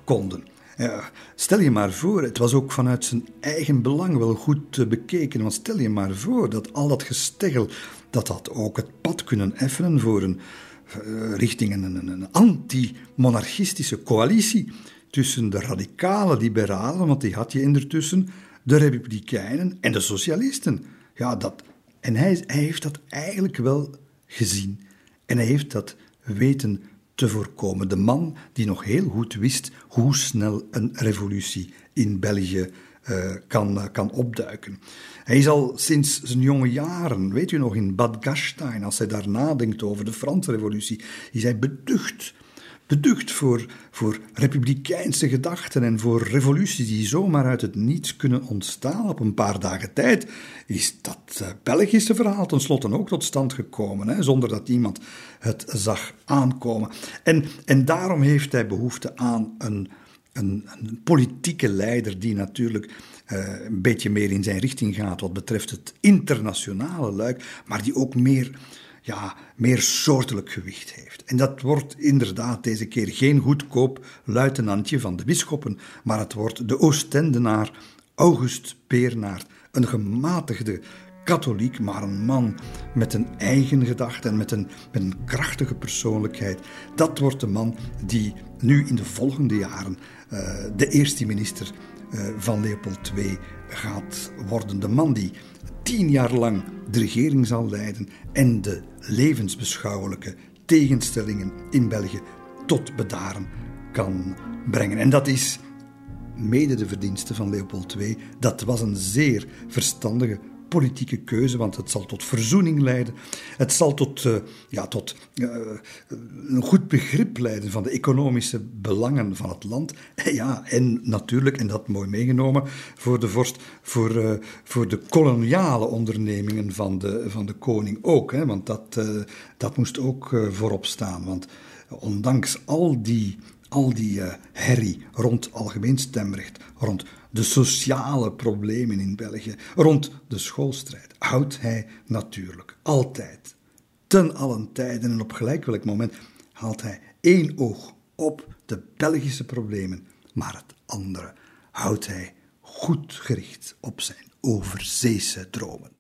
konden. Ja, stel je maar voor, het was ook vanuit zijn eigen belang wel goed bekeken. Want stel je maar voor dat al dat gesteggel, dat had ook het pad kunnen effenen voor een, uh, richting een, een, anti-monarchistische coalitie tussen de radicale liberalen, want die had je intussen, de republikeinen en de socialisten. Ja, dat, en hij, hij heeft dat eigenlijk wel gezien. En hij heeft dat weten te voorkomen. De man die nog heel goed wist hoe snel een revolutie in België uh, kan, uh, kan opduiken. Hij is al sinds zijn jonge jaren, weet u nog, in Bad Gastein, als hij daar nadenkt over de Franse revolutie, is hij beducht beducht voor, voor republikeinse gedachten en voor revoluties die zomaar uit het niets kunnen ontstaan. Op een paar dagen tijd is dat uh, Belgische verhaal tenslotte ook tot stand gekomen, hè, zonder dat iemand het zag aankomen. En, en daarom heeft hij behoefte aan een, een, een politieke leider die natuurlijk uh, een beetje meer in zijn richting gaat wat betreft het internationale luik, maar die ook meer ja, meer soortelijk gewicht heeft. En dat wordt inderdaad deze keer geen goedkoop luitenantje van de bisschoppen, maar het wordt de Oostendenaar August Peernaert, een gematigde katholiek, maar een man met een eigen gedachte en met een, een krachtige persoonlijkheid. Dat wordt de man die nu in de volgende jaren uh, de eerste minister uh, van Leopold II gaat worden. De man die tien jaar lang de regering zal leiden en de levensbeschouwelijke tegenstellingen in België tot bedaren kan brengen. En dat is mede de verdienste van Leopold II. Dat was een zeer verstandige politieke keuze, want het zal tot verzoening leiden. Het zal tot, uh, ja, tot uh, een goed begrip leiden van de economische belangen van het land. Ja, en natuurlijk, en dat mooi meegenomen, voor de vorst, voor, voor de koloniale ondernemingen van de, van de koning ook. Hè, want dat, dat moest ook voorop staan. Want ondanks al die al die uh, herrie rond algemeen stemrecht, rond de sociale problemen in België, rond de schoolstrijd, houdt hij natuurlijk altijd, ten allen tijden en op gelijk welk moment, haalt hij één oog op de Belgische problemen, maar het andere houdt hij goed gericht op zijn overzeese dromen.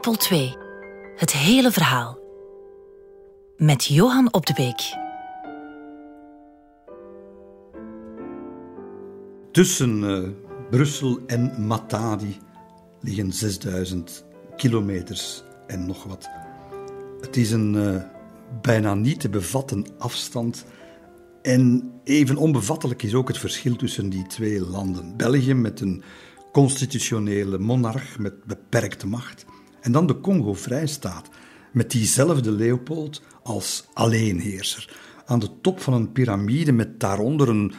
Leopold II. Het hele verhaal. Met Johan Op de Beek. Tussen uh, Brussel en Matadi liggen 6000 kilometers en nog wat. Het is een uh, bijna niet te bevatten afstand. En even onbevattelijk is ook het verschil tussen die twee landen. België met een constitutionele monarch met beperkte macht. En dan de Congo-Vrijstaat met diezelfde Leopold als alleenheerser. Aan de top van een piramide met daaronder een,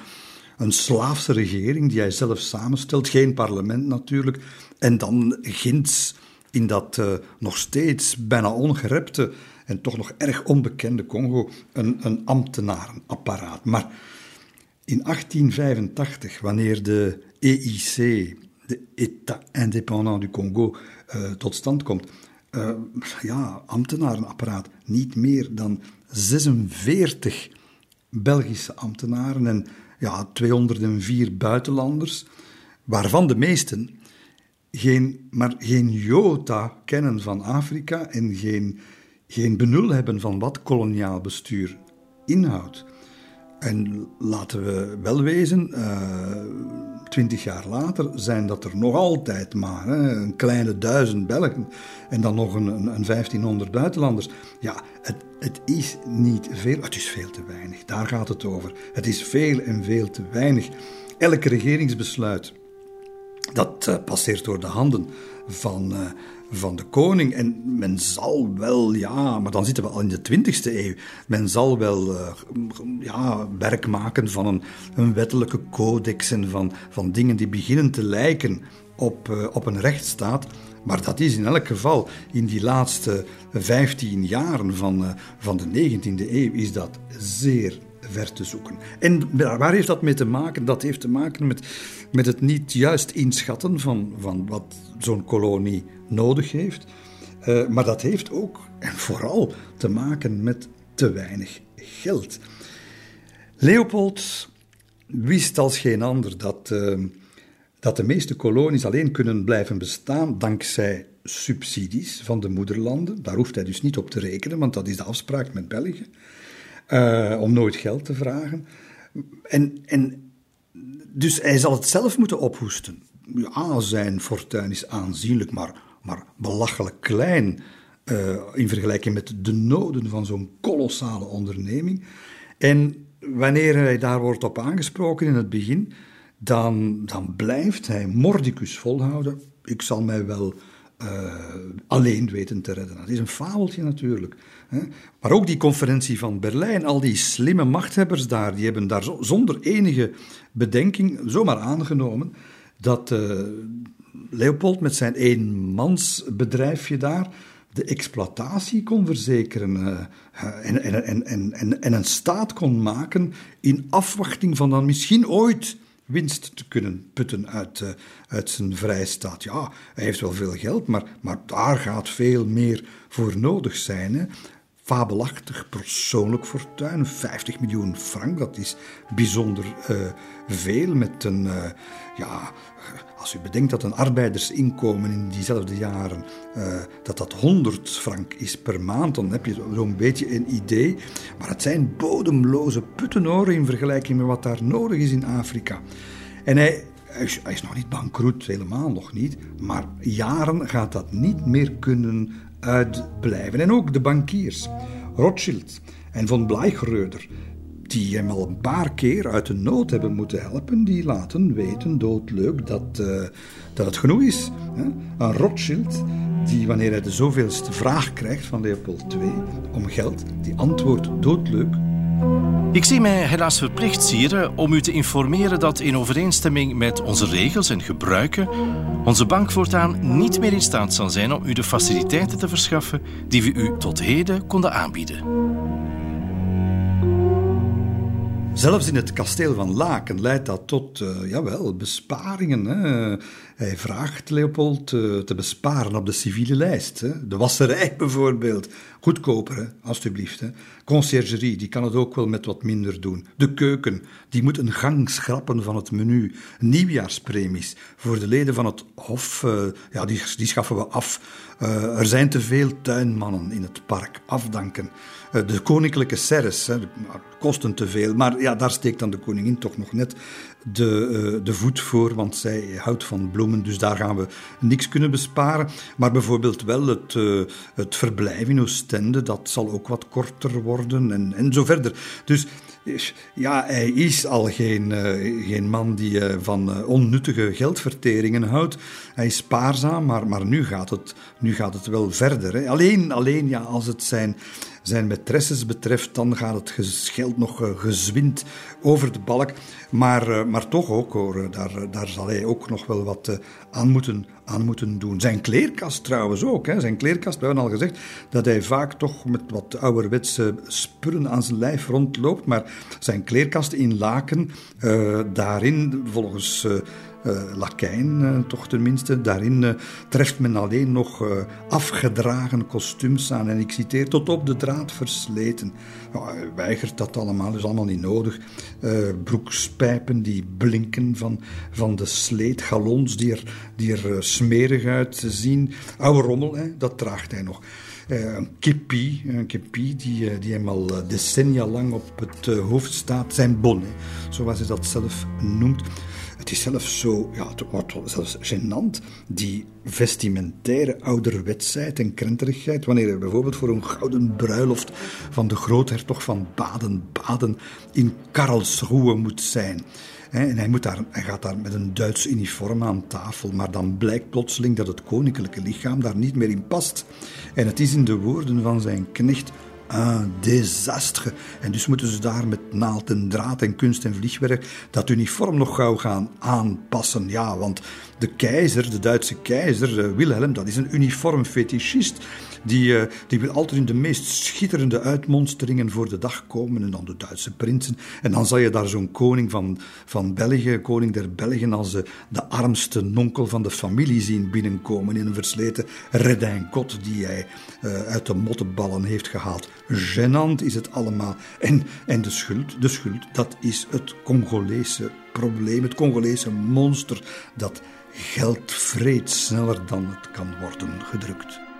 een slaafse regering die hij zelf samenstelt. Geen parlement natuurlijk. En dan ginds in dat uh, nog steeds bijna ongerepte en toch nog erg onbekende Congo een, een ambtenarenapparaat. Maar in 1885, wanneer de EIC, de État indépendant du Congo, uh, tot stand komt, uh, ja, ambtenarenapparaat, niet meer dan 46 Belgische ambtenaren en ja, 204 buitenlanders, waarvan de meesten geen, maar geen jota kennen van Afrika en geen, geen benul hebben van wat koloniaal bestuur inhoudt. En laten we wel wezen, uh, twintig jaar later zijn dat er nog altijd maar hè, een kleine duizend Belgen en dan nog een, een, een 1500 buitenlanders. Ja, het, het is niet veel, het is veel te weinig. Daar gaat het over. Het is veel en veel te weinig. Elk regeringsbesluit dat uh, passeert door de handen van, uh, van de koning. En men zal wel, ja, maar dan zitten we al in de 20e eeuw. Men zal wel uh, ja, werk maken van een, een wettelijke codex en van, van dingen die beginnen te lijken op, op een rechtsstaat. Maar dat is in elk geval in die laatste 15 jaren van, van de 19e eeuw is dat zeer ver te zoeken. En waar heeft dat mee te maken? Dat heeft te maken met, met het niet juist inschatten van, van wat zo'n kolonie nodig heeft. Uh, maar dat heeft ook en vooral te maken met te weinig geld. Leopold wist als geen ander dat, uh, dat de meeste kolonies alleen kunnen blijven bestaan dankzij subsidies van de moederlanden. Daar hoeft hij dus niet op te rekenen, want dat is de afspraak met België. Uh, om nooit geld te vragen. En, en dus hij zal het zelf moeten ophoesten. Ja, zijn fortuin is aanzienlijk, maar, maar belachelijk klein uh, in vergelijking met de noden van zo'n kolossale onderneming. En wanneer hij daar wordt op aangesproken in het begin, dan, dan blijft hij mordicus volhouden. Ik zal mij wel uh, alleen weten te redden. Dat is een fabeltje natuurlijk. Hè. Maar ook die conferentie van Berlijn, al die slimme machthebbers daar, die hebben daar zonder enige bedenking zomaar aangenomen dat uh, Leopold met zijn eenmansbedrijfje daar de exploitatie kon verzekeren uh, en, en, en, en, en een staat kon maken in afwachting van dan misschien ooit winst te kunnen putten uit, uh, uit zijn vrijstaat. Ja, hij heeft wel veel geld, maar, maar daar gaat veel meer voor nodig zijn. Hè. Fabelachtig persoonlijk fortuin, 50 miljoen frank, dat is bijzonder uh, veel met een, uh, ja, als u bedenkt dat een arbeidersinkomen in diezelfde jaren uh, dat dat 100 frank is per maand, dan heb je zo'n beetje een idee. Maar het zijn bodemloze puttenoren in vergelijking met wat daar nodig is in Afrika. En hij, hij is nog niet bankroet, helemaal nog niet. Maar jaren gaat dat niet meer kunnen uitblijven. En ook de bankiers, Rothschild en von Bleichroeder, die hem al een paar keer uit de nood hebben moeten helpen, die laten weten, doodleuk, dat, uh, dat het genoeg is. Hè? Een Rothschild, die wanneer hij de zoveelste vraag krijgt van Leopold II om geld, die antwoordt doodleuk. Ik zie mij helaas verplicht, Sire, om u te informeren dat in overeenstemming met onze regels en gebruiken onze bank voortaan niet meer in staat zal zijn om u de faciliteiten te verschaffen die we u tot heden konden aanbieden. Zelfs in het kasteel van Laken leidt dat tot, uh, jawel, besparingen. Hè. hij vraagt Leopold te, te besparen op de civiele lijst. Hè. De wasserij bijvoorbeeld. Goedkoper, hè, alstublieft. Hè. Conciergerie, die kan het ook wel met wat minder doen. De keuken, die moet een gang schrappen van het menu. Nieuwjaarspremies voor de leden van het Hof, uh, ja, die, die schaffen we af. Uh, er zijn te veel tuinmannen in het park. Afdanken. Uh, de koninklijke serres, kosten te veel. Maar ja, daar steekt dan de koningin toch nog net de, de voet voor, want zij houdt van bloemen, dus daar gaan we niks kunnen besparen. Maar bijvoorbeeld wel het, het verblijf in Dat zal ook wat korter worden en, en zo verder. Dus ja, hij is al geen, uh, geen man die uh, van uh, onnuttige geldverteringen houdt. Hij is spaarzaam, maar, maar nu, gaat het, nu gaat het wel verder. Hè. Alleen, alleen ja, als het zijn, zijn maîtresses betreft, dan gaat het geld nog gezwind over de balk. Maar, maar toch ook hoor, daar, daar zal hij ook nog wel wat aan moeten, aan moeten doen. Zijn kleerkast trouwens ook. Hè. Zijn kleerkast, we hebben al gezegd dat hij vaak toch met wat ouderwetse spullen aan zijn lijf rondloopt. Maar zijn kleerkast in laken, daarin volgens... uh, Lakijn, uh, toch tenminste. Daarin uh, treft men alleen nog afgedragen kostuums aan. En ik citeer, tot op de draad versleten. Nou, hij weigert dat allemaal, is allemaal niet nodig. broekspijpen die blinken van, van de sleet. Galons die er, die er smerig uitzien. Oude rommel, hè, dat draagt hij nog. Een kippie, een die, die hem al decennia lang op het hoofd staat. Zijn bonnet, zoals hij dat zelf noemt. Het is zelfs zo, ja, het wordt zelfs gênant, die vestimentaire ouderwetsheid en krenterigheid, wanneer er bijvoorbeeld voor een gouden bruiloft van de groothertog van Baden-Baden in Karlsruhe moet zijn. En hij, moet daar, hij gaat daar met een Duits uniform aan tafel, maar dan blijkt plotseling dat het koninklijke lichaam daar niet meer in past. En het is in de woorden van zijn knecht een désastre. En dus moeten ze daar met naald en draad en kunst en vliegwerk dat uniform nog gauw gaan aanpassen. Ja, want de keizer, de Duitse keizer, eh, Wilhelm, dat is een uniformfetischist. Die, uh, die wil altijd in de meest schitterende uitmonsteringen voor de dag komen. En dan de Duitse prinsen. En dan zal je daar zo'n koning van, van België, koning der Belgen, als de, de armste nonkel van de familie zien binnenkomen. In een versleten redijnkot die hij uh, uit de mottenballen heeft gehaald. Genant is het allemaal. En, en de schuld, de schuld, dat is het Congolese probleem, het Congolese monster dat geld vreet sneller dan het kan worden gedrukt.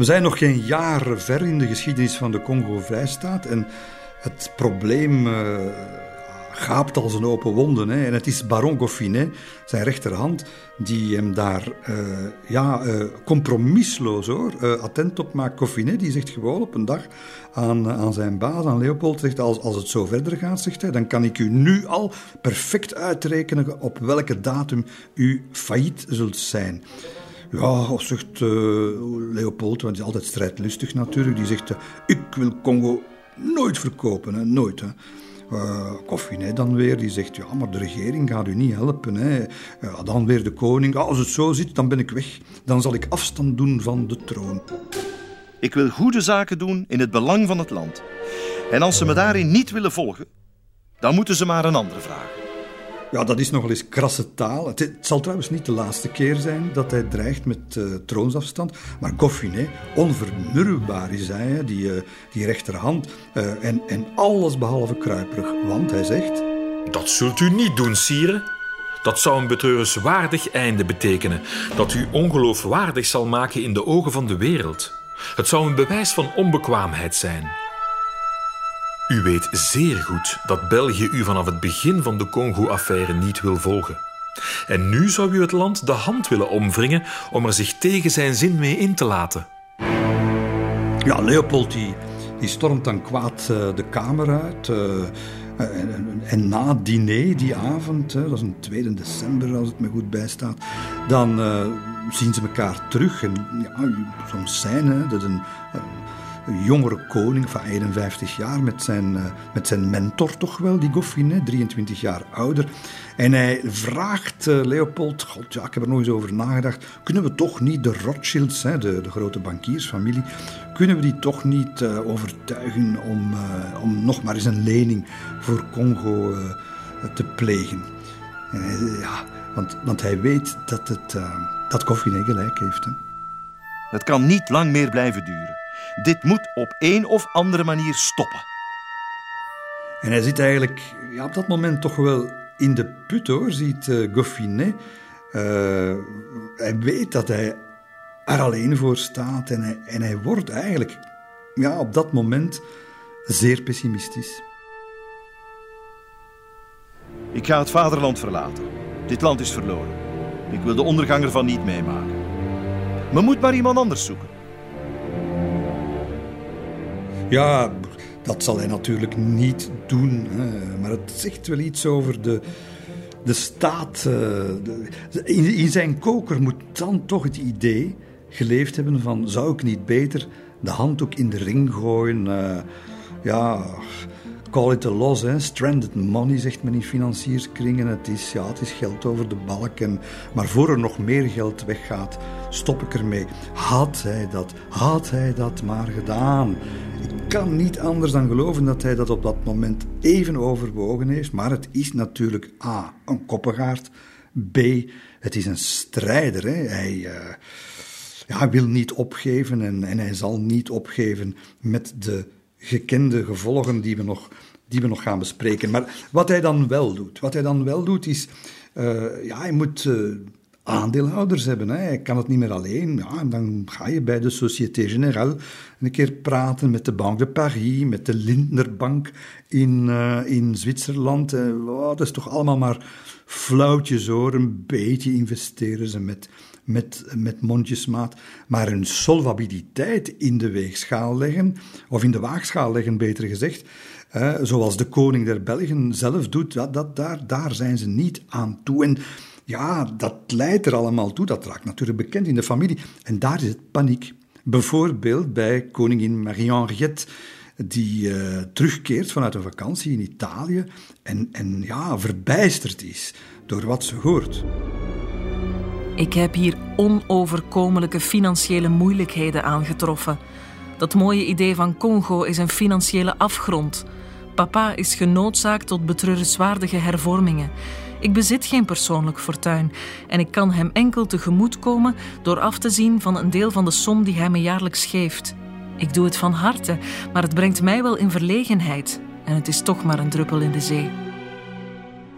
We zijn nog geen jaren ver in de geschiedenis van de Congo-Vrijstaat en het probleem uh, gaapt als een open wonde. Hè. En het is Baron Goffinet, zijn rechterhand, die hem daar uh, ja, uh, compromisloos hoor, attent op maakt. Goffinet die zegt gewoon op een dag aan, aan zijn baas, aan Leopold, zegt, als, als het zo verder gaat, zegt hij, dan kan ik u nu al perfect uitrekenen op welke datum u failliet zult zijn. Ja, zegt Leopold, want hij is altijd strijdlustig natuurlijk, die zegt, ik wil Congo nooit verkopen, hè, nooit. Hè. Uh, Koffinet dan weer, die zegt, ja, maar de regering gaat u niet helpen. Hè. Dan weer de koning, als het zo zit, dan ben ik weg. Dan zal ik afstand doen van de troon. Ik wil goede zaken doen in het belang van het land. En als ze me daarin niet willen volgen, dan moeten ze maar een andere vragen. Ja, dat is nogal eens krasse taal. Het, zal trouwens niet de laatste keer zijn dat hij dreigt met uh, troonsafstand. Maar Goffinet, onvermurwbaar is hij, die, uh, die rechterhand. Uh, en, en alles behalve kruiperig. Want hij zegt... Dat zult u niet doen, sire. Dat zou een betreurenswaardig einde betekenen. Dat u ongeloofwaardig zal maken in de ogen van de wereld. Het zou een bewijs van onbekwaamheid zijn. U weet zeer goed dat België u vanaf het begin van de Congo-affaire niet wil volgen. En nu zou u het land de hand willen omwringen om er zich tegen zijn zin mee in te laten. Ja, Leopold die, stormt dan kwaad uh, de kamer uit. Uh, en, en, na het diner die avond, dat is een 2 december als het me goed bijstaat, dan uh, zien ze elkaar terug. En ja, zo'n scène, dat een jongere koning van 51 jaar met zijn, uh, met zijn mentor toch wel, die Goffinet, 23 jaar ouder. En hij vraagt uh, Leopold, god ja, ik heb er nog eens over nagedacht, kunnen we toch niet de Rothschilds, de, de grote bankiersfamilie, kunnen we die toch niet uh, overtuigen om, om nog maar eens een lening voor Congo te plegen? En ja, want, want hij weet dat, het, dat Goffinet gelijk heeft. Hè. Het kan niet lang meer blijven duren. Dit moet op een of andere manier stoppen. En hij zit eigenlijk ja, op dat moment toch wel in de put hoor, ziet uh, Goffinet. Uh, hij weet dat hij er alleen voor staat en hij, en hij wordt eigenlijk ja, op dat moment zeer pessimistisch. Ik ga het vaderland verlaten. Dit land is verloren. Ik wil de ondergang ervan niet meemaken. Men moet maar iemand anders zoeken. Ja, dat zal hij natuurlijk niet doen. Maar het zegt wel iets over de, de staat. Eh, de, in, zijn koker moet dan toch het idee geleefd hebben van... zou ik niet beter de handdoek in de ring gooien? Uh, ja, call it a loss, hè. stranded money, zegt men in financierskringen. Het is, ja, het is geld over de balk. En, maar voor er nog meer geld weggaat, stop ik ermee. Had hij dat, had hij dat maar gedaan. Ik kan niet anders dan geloven dat hij dat op dat moment even overwogen heeft. Maar het is natuurlijk A, een koppengaard. B, het is een strijder. Hè. Hij... Uh, ja, hij wil niet opgeven en, en hij zal niet opgeven met de gekende gevolgen die we nog, die we nog gaan bespreken. Maar wat hij dan wel doet, wat hij dan wel doet is, uh, ja, hij moet uh, aandeelhouders hebben. Hè. Hij kan het niet meer alleen. Ja, en dan ga je bij de Société Générale een keer praten met de Banque de Paris, met de Lindnerbank in, uh, in Zwitserland. Oh, dat is toch allemaal maar flauwtjes hoor. Een beetje investeren ze met met, met mondjesmaat, maar hun solvabiliteit in de weegschaal leggen, of in de waagschaal leggen, beter gezegd, eh, zoals de koning der Belgen zelf doet, dat, dat, daar, daar zijn ze niet aan toe. En ja, dat leidt er allemaal toe, dat raakt natuurlijk bekend in de familie. En daar is het paniek. Bijvoorbeeld bij koningin Marie-Henriette, die uh, terugkeert vanuit een vakantie in Italië en, en ja, verbijsterd is door wat ze hoort. Ik heb hier onoverkomelijke financiële moeilijkheden aangetroffen. Dat mooie idee van Congo is een financiële afgrond. Papa is genoodzaakt tot betreurenswaardige hervormingen. Ik bezit geen persoonlijk fortuin en ik kan hem enkel tegemoetkomen door af te zien van een deel van de som die hij me jaarlijks geeft. Ik doe het van harte, maar het brengt mij wel in verlegenheid en het is toch maar een druppel in de zee.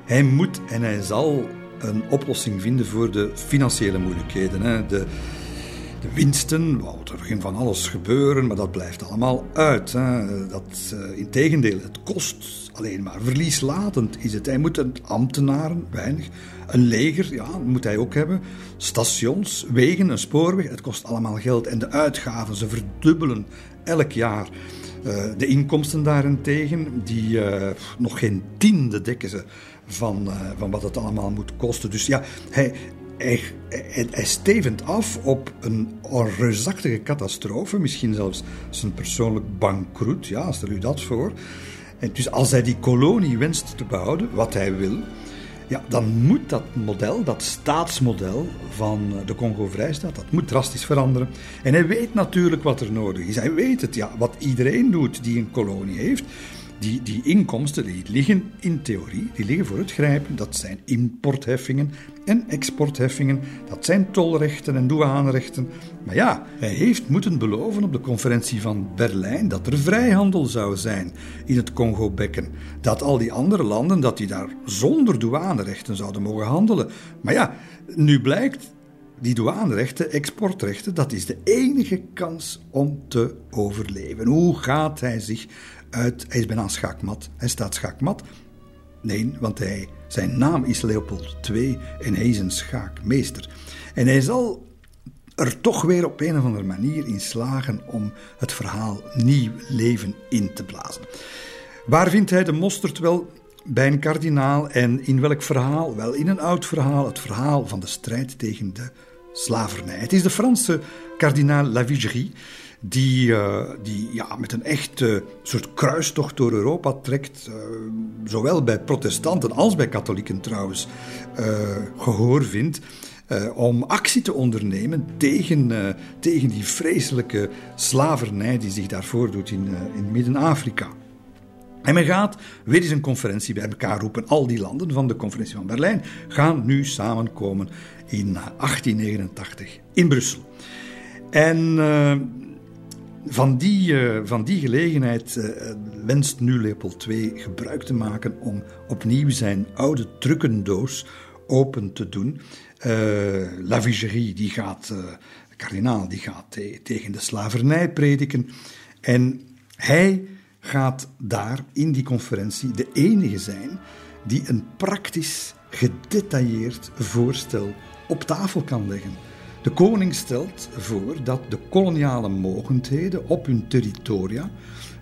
Hij moet en hij zal een oplossing vinden voor de financiële moeilijkheden. Hè. De, de winsten, well, er ging van alles gebeuren, maar dat blijft allemaal uit. Hè. Dat, uh, integendeel, het kost alleen maar. Verlieslatend is het. Hij moet een ambtenaren, weinig. Een leger, ja, moet hij ook hebben. Stations, wegen, een spoorweg, het kost allemaal geld. En de uitgaven, ze verdubbelen elk jaar. Uh, de inkomsten daarentegen, die uh, nog geen tiende dekken ze van, van wat het allemaal moet kosten. Dus ja, hij, hij, hij, stevend af op een reusachtige catastrofe, misschien zelfs zijn persoonlijk bankroet. Ja, stel u dat voor. En dus als hij die kolonie wenst te behouden, wat hij wil, ja, dan moet dat model, dat staatsmodel van de Congo-Vrijstaat, dat moet drastisch veranderen. En hij weet natuurlijk wat er nodig is. Hij weet het, ja, wat iedereen doet die een kolonie heeft. Die, die inkomsten die liggen in theorie, die liggen voor het grijpen. Dat zijn importheffingen en exportheffingen. Dat zijn tolrechten en douanerechten. Maar ja, hij heeft moeten beloven op de conferentie van Berlijn dat er vrijhandel zou zijn in het Congo-bekken. Dat al die andere landen, dat die daar zonder douanerechten zouden mogen handelen. Maar ja, nu blijkt die douanerechten, exportrechten, dat is de enige kans om te overleven. Hoe gaat hij zich uit. Hij is bijna schaakmat. Hij staat schaakmat. Nee, want hij, zijn naam is Leopold II en hij is een schaakmeester. En hij zal er toch weer op een of andere manier in slagen om het verhaal nieuw leven in te blazen. Waar vindt hij de mosterd wel? Bij een kardinaal en in welk verhaal? Wel, in een oud verhaal, het verhaal van de strijd tegen de slavernij. Het is de Franse kardinaal Lavigerie die, uh, die ja, met een echte soort kruistocht door Europa trekt, uh, zowel bij protestanten als bij katholieken trouwens, uh, gehoor vindt. om actie te ondernemen tegen, tegen die vreselijke slavernij die zich daar voordoet in, in Midden-Afrika. En men gaat weer eens een conferentie bij elkaar roepen. Al die landen van de conferentie van Berlijn gaan nu samenkomen in 1889 in Brussel. En van die, uh, van die gelegenheid uh, wenst nu Leopold II gebruik te maken om opnieuw zijn oude trucendoos open te doen. Uh, La Vigerie, die gaat, de kardinaal, die gaat te tegen de slavernij prediken. En hij gaat daar in die conferentie de enige zijn die een praktisch, gedetailleerd voorstel op tafel kan leggen. De koning stelt voor dat de koloniale mogendheden op hun territoria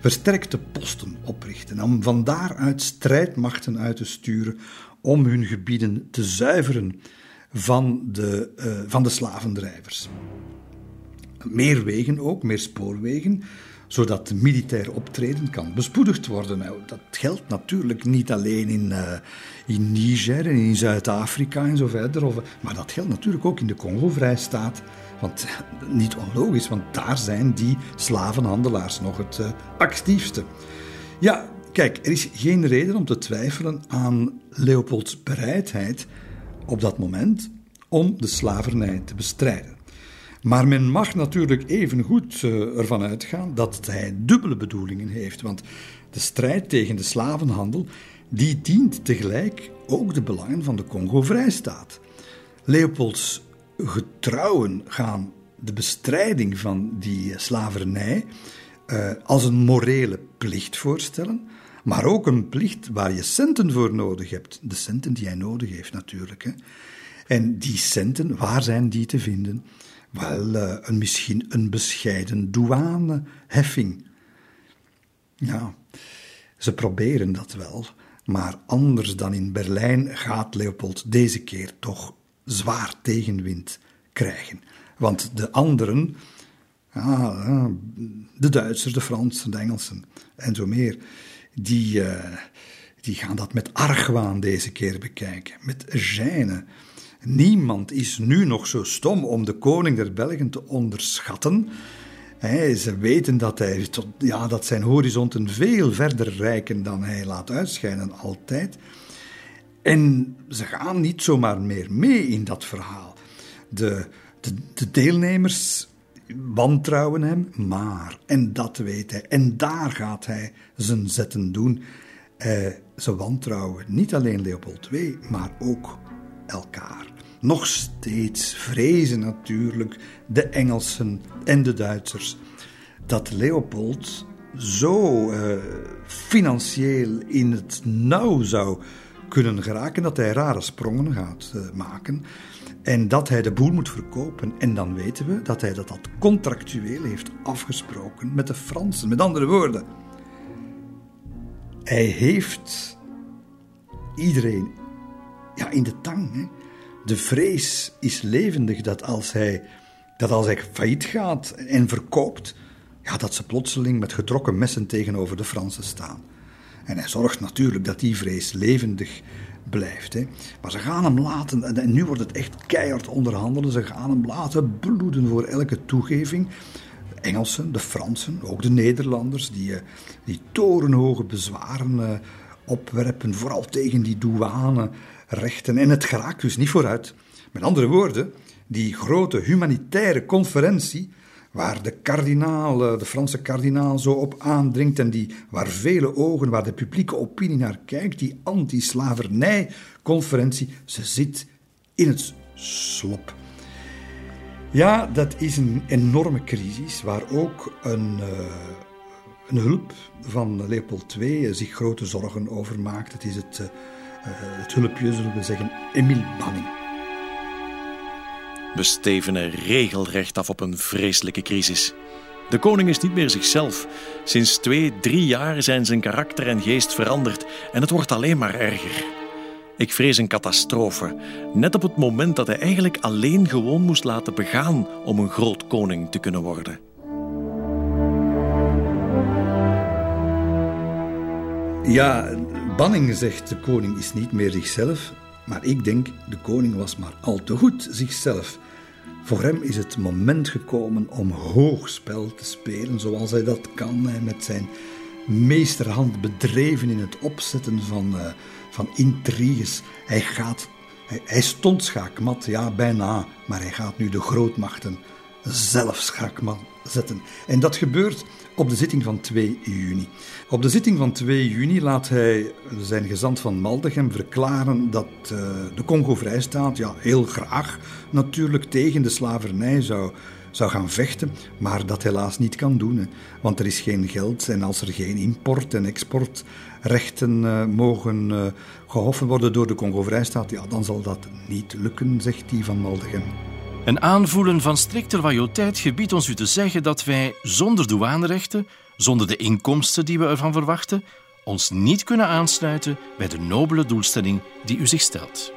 versterkte posten oprichten om van daaruit strijdmachten uit te sturen om hun gebieden te zuiveren van de, uh, van de slavendrijvers. Meer wegen ook, meer spoorwegen, zodat militair optreden kan bespoedigd worden. Nou, dat geldt natuurlijk niet alleen in, uh, in Niger en in Zuid-Afrika en zo verder, of, maar dat geldt natuurlijk ook in de Congo-vrijstaat. Want niet onlogisch, want daar zijn die slavenhandelaars nog het uh, actiefste. Ja, kijk, er is geen reden om te twijfelen aan Leopolds bereidheid op dat moment om de slavernij te bestrijden. Maar men mag natuurlijk even goed uh, ervan uitgaan dat hij dubbele bedoelingen heeft. Want de strijd tegen de slavenhandel die dient tegelijk ook de belangen van de Congo-vrijstaat. Leopolds getrouwen gaan de bestrijding van die slavernij uh, als een morele plicht voorstellen, maar ook een plicht waar je centen voor nodig hebt. De centen die hij nodig heeft natuurlijk. Hè. En die centen, waar zijn die te vinden? Wel, uh, een, misschien een bescheiden douaneheffing. Ja, ze proberen dat wel, maar anders dan in Berlijn gaat Leopold deze keer toch zwaar tegenwind krijgen. Want de anderen, ah, de Duitsers, de Fransen, de Engelsen en zo meer, die, uh, die gaan dat met argwaan deze keer bekijken, met gêne. Niemand is nu nog zo stom om de koning der Belgen te onderschatten. Ze weten dat, hij, ja, dat zijn horizonten veel verder reiken dan hij laat uitschijnen altijd. En ze gaan niet zomaar meer mee in dat verhaal. De, de, de deelnemers wantrouwen hem, maar, en dat weet hij, en daar gaat hij zijn zetten doen. Eh, ze wantrouwen niet alleen Leopold II, maar ook elkaar. Nog steeds vrezen natuurlijk de Engelsen en de Duitsers dat Leopold zo uh, financieel in het nauw zou kunnen geraken dat hij rare sprongen gaat uh, maken en dat hij de boel moet verkopen. En dan weten we dat hij dat, dat contractueel heeft afgesproken met de Fransen. Met andere woorden, hij heeft iedereen ja, in de tang. Hè. De vrees is levendig dat als hij, dat als hij failliet gaat en verkoopt, ja, dat ze plotseling met getrokken messen tegenover de Fransen staan. En hij zorgt natuurlijk dat die vrees levendig blijft. Hè. Maar ze gaan hem laten, en nu wordt het echt keihard onderhandelen, ze gaan hem laten bloeden voor elke toegeving. De Engelsen, de Fransen, ook de Nederlanders, die, eh, die torenhoge bezwaren eh, opwerpen, vooral tegen die douane rechten. En het geraakt dus niet vooruit. Met andere woorden, die grote humanitaire conferentie, waar de kardinaal, de Franse kardinaal zo op aandringt en die, waar vele ogen, waar de publieke opinie naar kijkt, die anti-slavernij-conferentie, ze zit in het slop. Ja, dat is een enorme crisis waar ook een, uh, een hulp van Leopold II zich grote zorgen over maakt. Het is het uh, eh, het hulpje, zullen we zeggen, Emil Banning. We stevenen regelrecht af op een vreselijke crisis. De koning is niet meer zichzelf. Sinds twee, drie jaar zijn zijn karakter en geest veranderd en het wordt alleen maar erger. Ik vrees een catastrofe, net op het moment dat hij eigenlijk alleen gewoon moest laten begaan om een groot koning te kunnen worden. Ja, Banning zegt de koning is niet meer zichzelf, maar ik denk de koning was maar al te goed zichzelf. Voor hem is het moment gekomen om hoogspel te spelen zoals hij dat kan met zijn meesterhand bedreven in het opzetten van, uh, van intriges. Hij gaat, hij, hij stond schaakmat, ja bijna, maar hij gaat nu de grootmachten zelf schaakmat zetten. En dat gebeurt op de zitting van 2 juni. Op de zitting van 2 juni laat hij zijn gezant van Maldegem verklaren dat uh, de Congo-Vrijstaat ja, heel graag natuurlijk tegen de slavernij zou, zou gaan vechten, maar dat helaas niet kan doen. Want er is geen geld en als er geen import- en exportrechten uh, mogen uh, gehoffen worden door de Congo-Vrijstaat, ja, dan zal dat niet lukken, zegt hij van Maldegem. Een aanvoelen van strikte loyaliteit gebiedt ons u te zeggen dat wij zonder douanerechten, zonder de inkomsten die we ervan verwachten, ons niet kunnen aansluiten bij de nobele doelstelling die u zich stelt.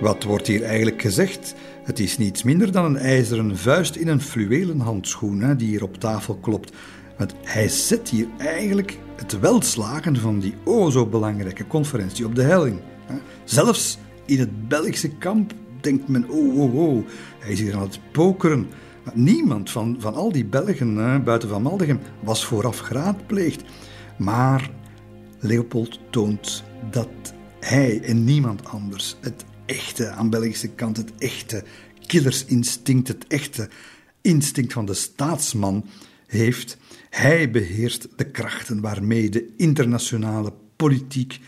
Wat wordt hier eigenlijk gezegd? Het is niets minder dan een ijzeren vuist in een fluwelen handschoen die hier op tafel klopt. Want hij zet hier eigenlijk het welslagen van die o zo belangrijke conferentie op de helling. Zelfs in het Belgische kamp denkt men, oh, oh, oh, hij is hier aan het pokeren. Niemand van, van al die Belgen, hè, buiten van Maldegem, was vooraf geraadpleegd. Maar Leopold toont dat hij en niemand anders het echte, aan Belgische kant, het echte killersinstinct, het echte instinct van de staatsman heeft. Hij beheerst de krachten waarmee de internationale politiek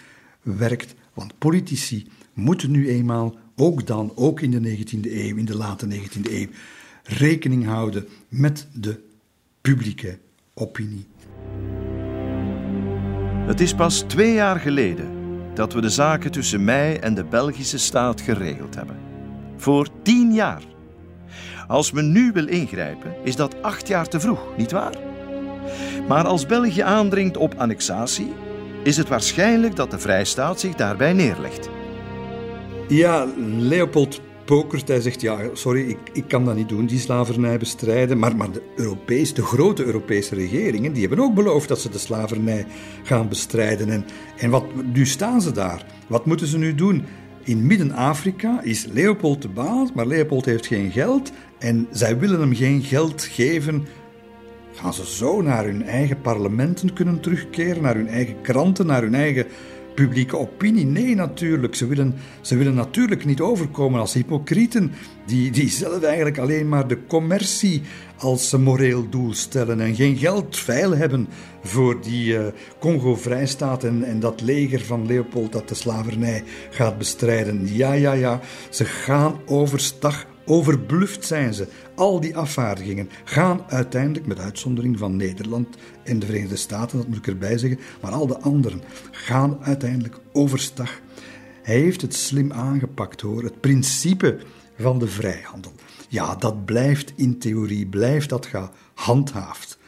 werkt. Want politici moeten nu eenmaal ook dan, ook in de 19e eeuw, in de late 19e eeuw, rekening houden met de publieke opinie. Het is pas twee jaar geleden dat we de zaken tussen mij en de Belgische staat geregeld hebben. Voor tien jaar. Als men nu wil ingrijpen, is dat acht jaar te vroeg, nietwaar? Maar als België aandringt op annexatie, is het waarschijnlijk dat de Vrijstaat zich daarbij neerlegt. Ja, Leopold pokert. Hij zegt, ja, sorry, ik, ik kan dat niet doen, die slavernij bestrijden. Maar, maar de, Europees, de grote Europese regeringen, die hebben ook beloofd dat ze de slavernij gaan bestrijden. En, en wat, nu staan ze daar. Wat moeten ze nu doen? In Midden-Afrika is Leopold de baas, maar Leopold heeft geen geld. En zij willen hem geen geld geven. Gaan ze zo naar hun eigen parlementen kunnen terugkeren, naar hun eigen kranten, naar hun eigen publieke opinie. Nee, natuurlijk. Ze willen, ze willen natuurlijk niet overkomen als hypocrieten, die, die zelf eigenlijk alleen maar de commercie als moreel doel stellen en geen geld veil hebben voor die uh, Congo-vrijstaat en, en dat leger van Leopold dat de slavernij gaat bestrijden. Ja, ja, ja, ze gaan overstag Overbluft zijn ze. Al die afvaardigingen gaan uiteindelijk, met uitzondering van Nederland en de Verenigde Staten, dat moet ik erbij zeggen, maar al de anderen gaan uiteindelijk overstag. Hij heeft het slim aangepakt hoor, het principe van de vrijhandel. Ja, dat blijft in theorie, blijft dat gehandhaafd.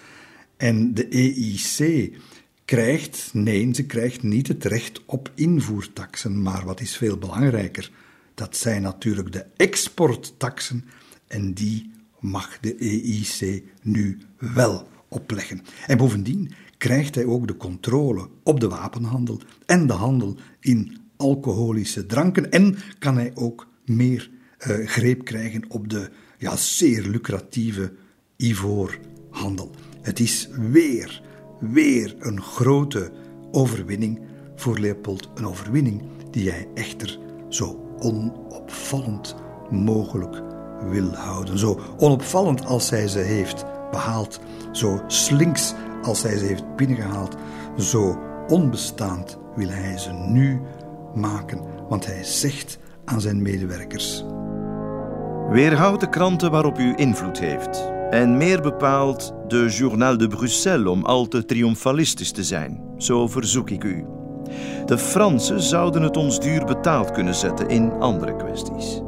En de EIC krijgt, nee, ze krijgt niet het recht op invoertaxen, maar wat is veel belangrijker, dat zijn natuurlijk de exporttaxen en die mag de EIC nu wel opleggen. En bovendien krijgt hij ook de controle op de wapenhandel en de handel in alcoholische dranken en kan hij ook meer uh, greep krijgen op de ja, zeer lucratieve ivoorhandel. Het is weer, weer een grote overwinning voor Leopold. Een overwinning die hij echter zo onopvallend mogelijk wil houden. Zo onopvallend als hij ze heeft behaald, zo slinks als hij ze heeft binnengehaald, zo onbestaand wil hij ze nu maken, want hij zegt aan zijn medewerkers: Weerhoud de kranten waarop u invloed heeft. En meer bepaald de Journal de Bruxelles om al te triomfalistisch te zijn. Zo verzoek ik u. De Fransen zouden het ons duur betaald kunnen zetten in andere kwesties.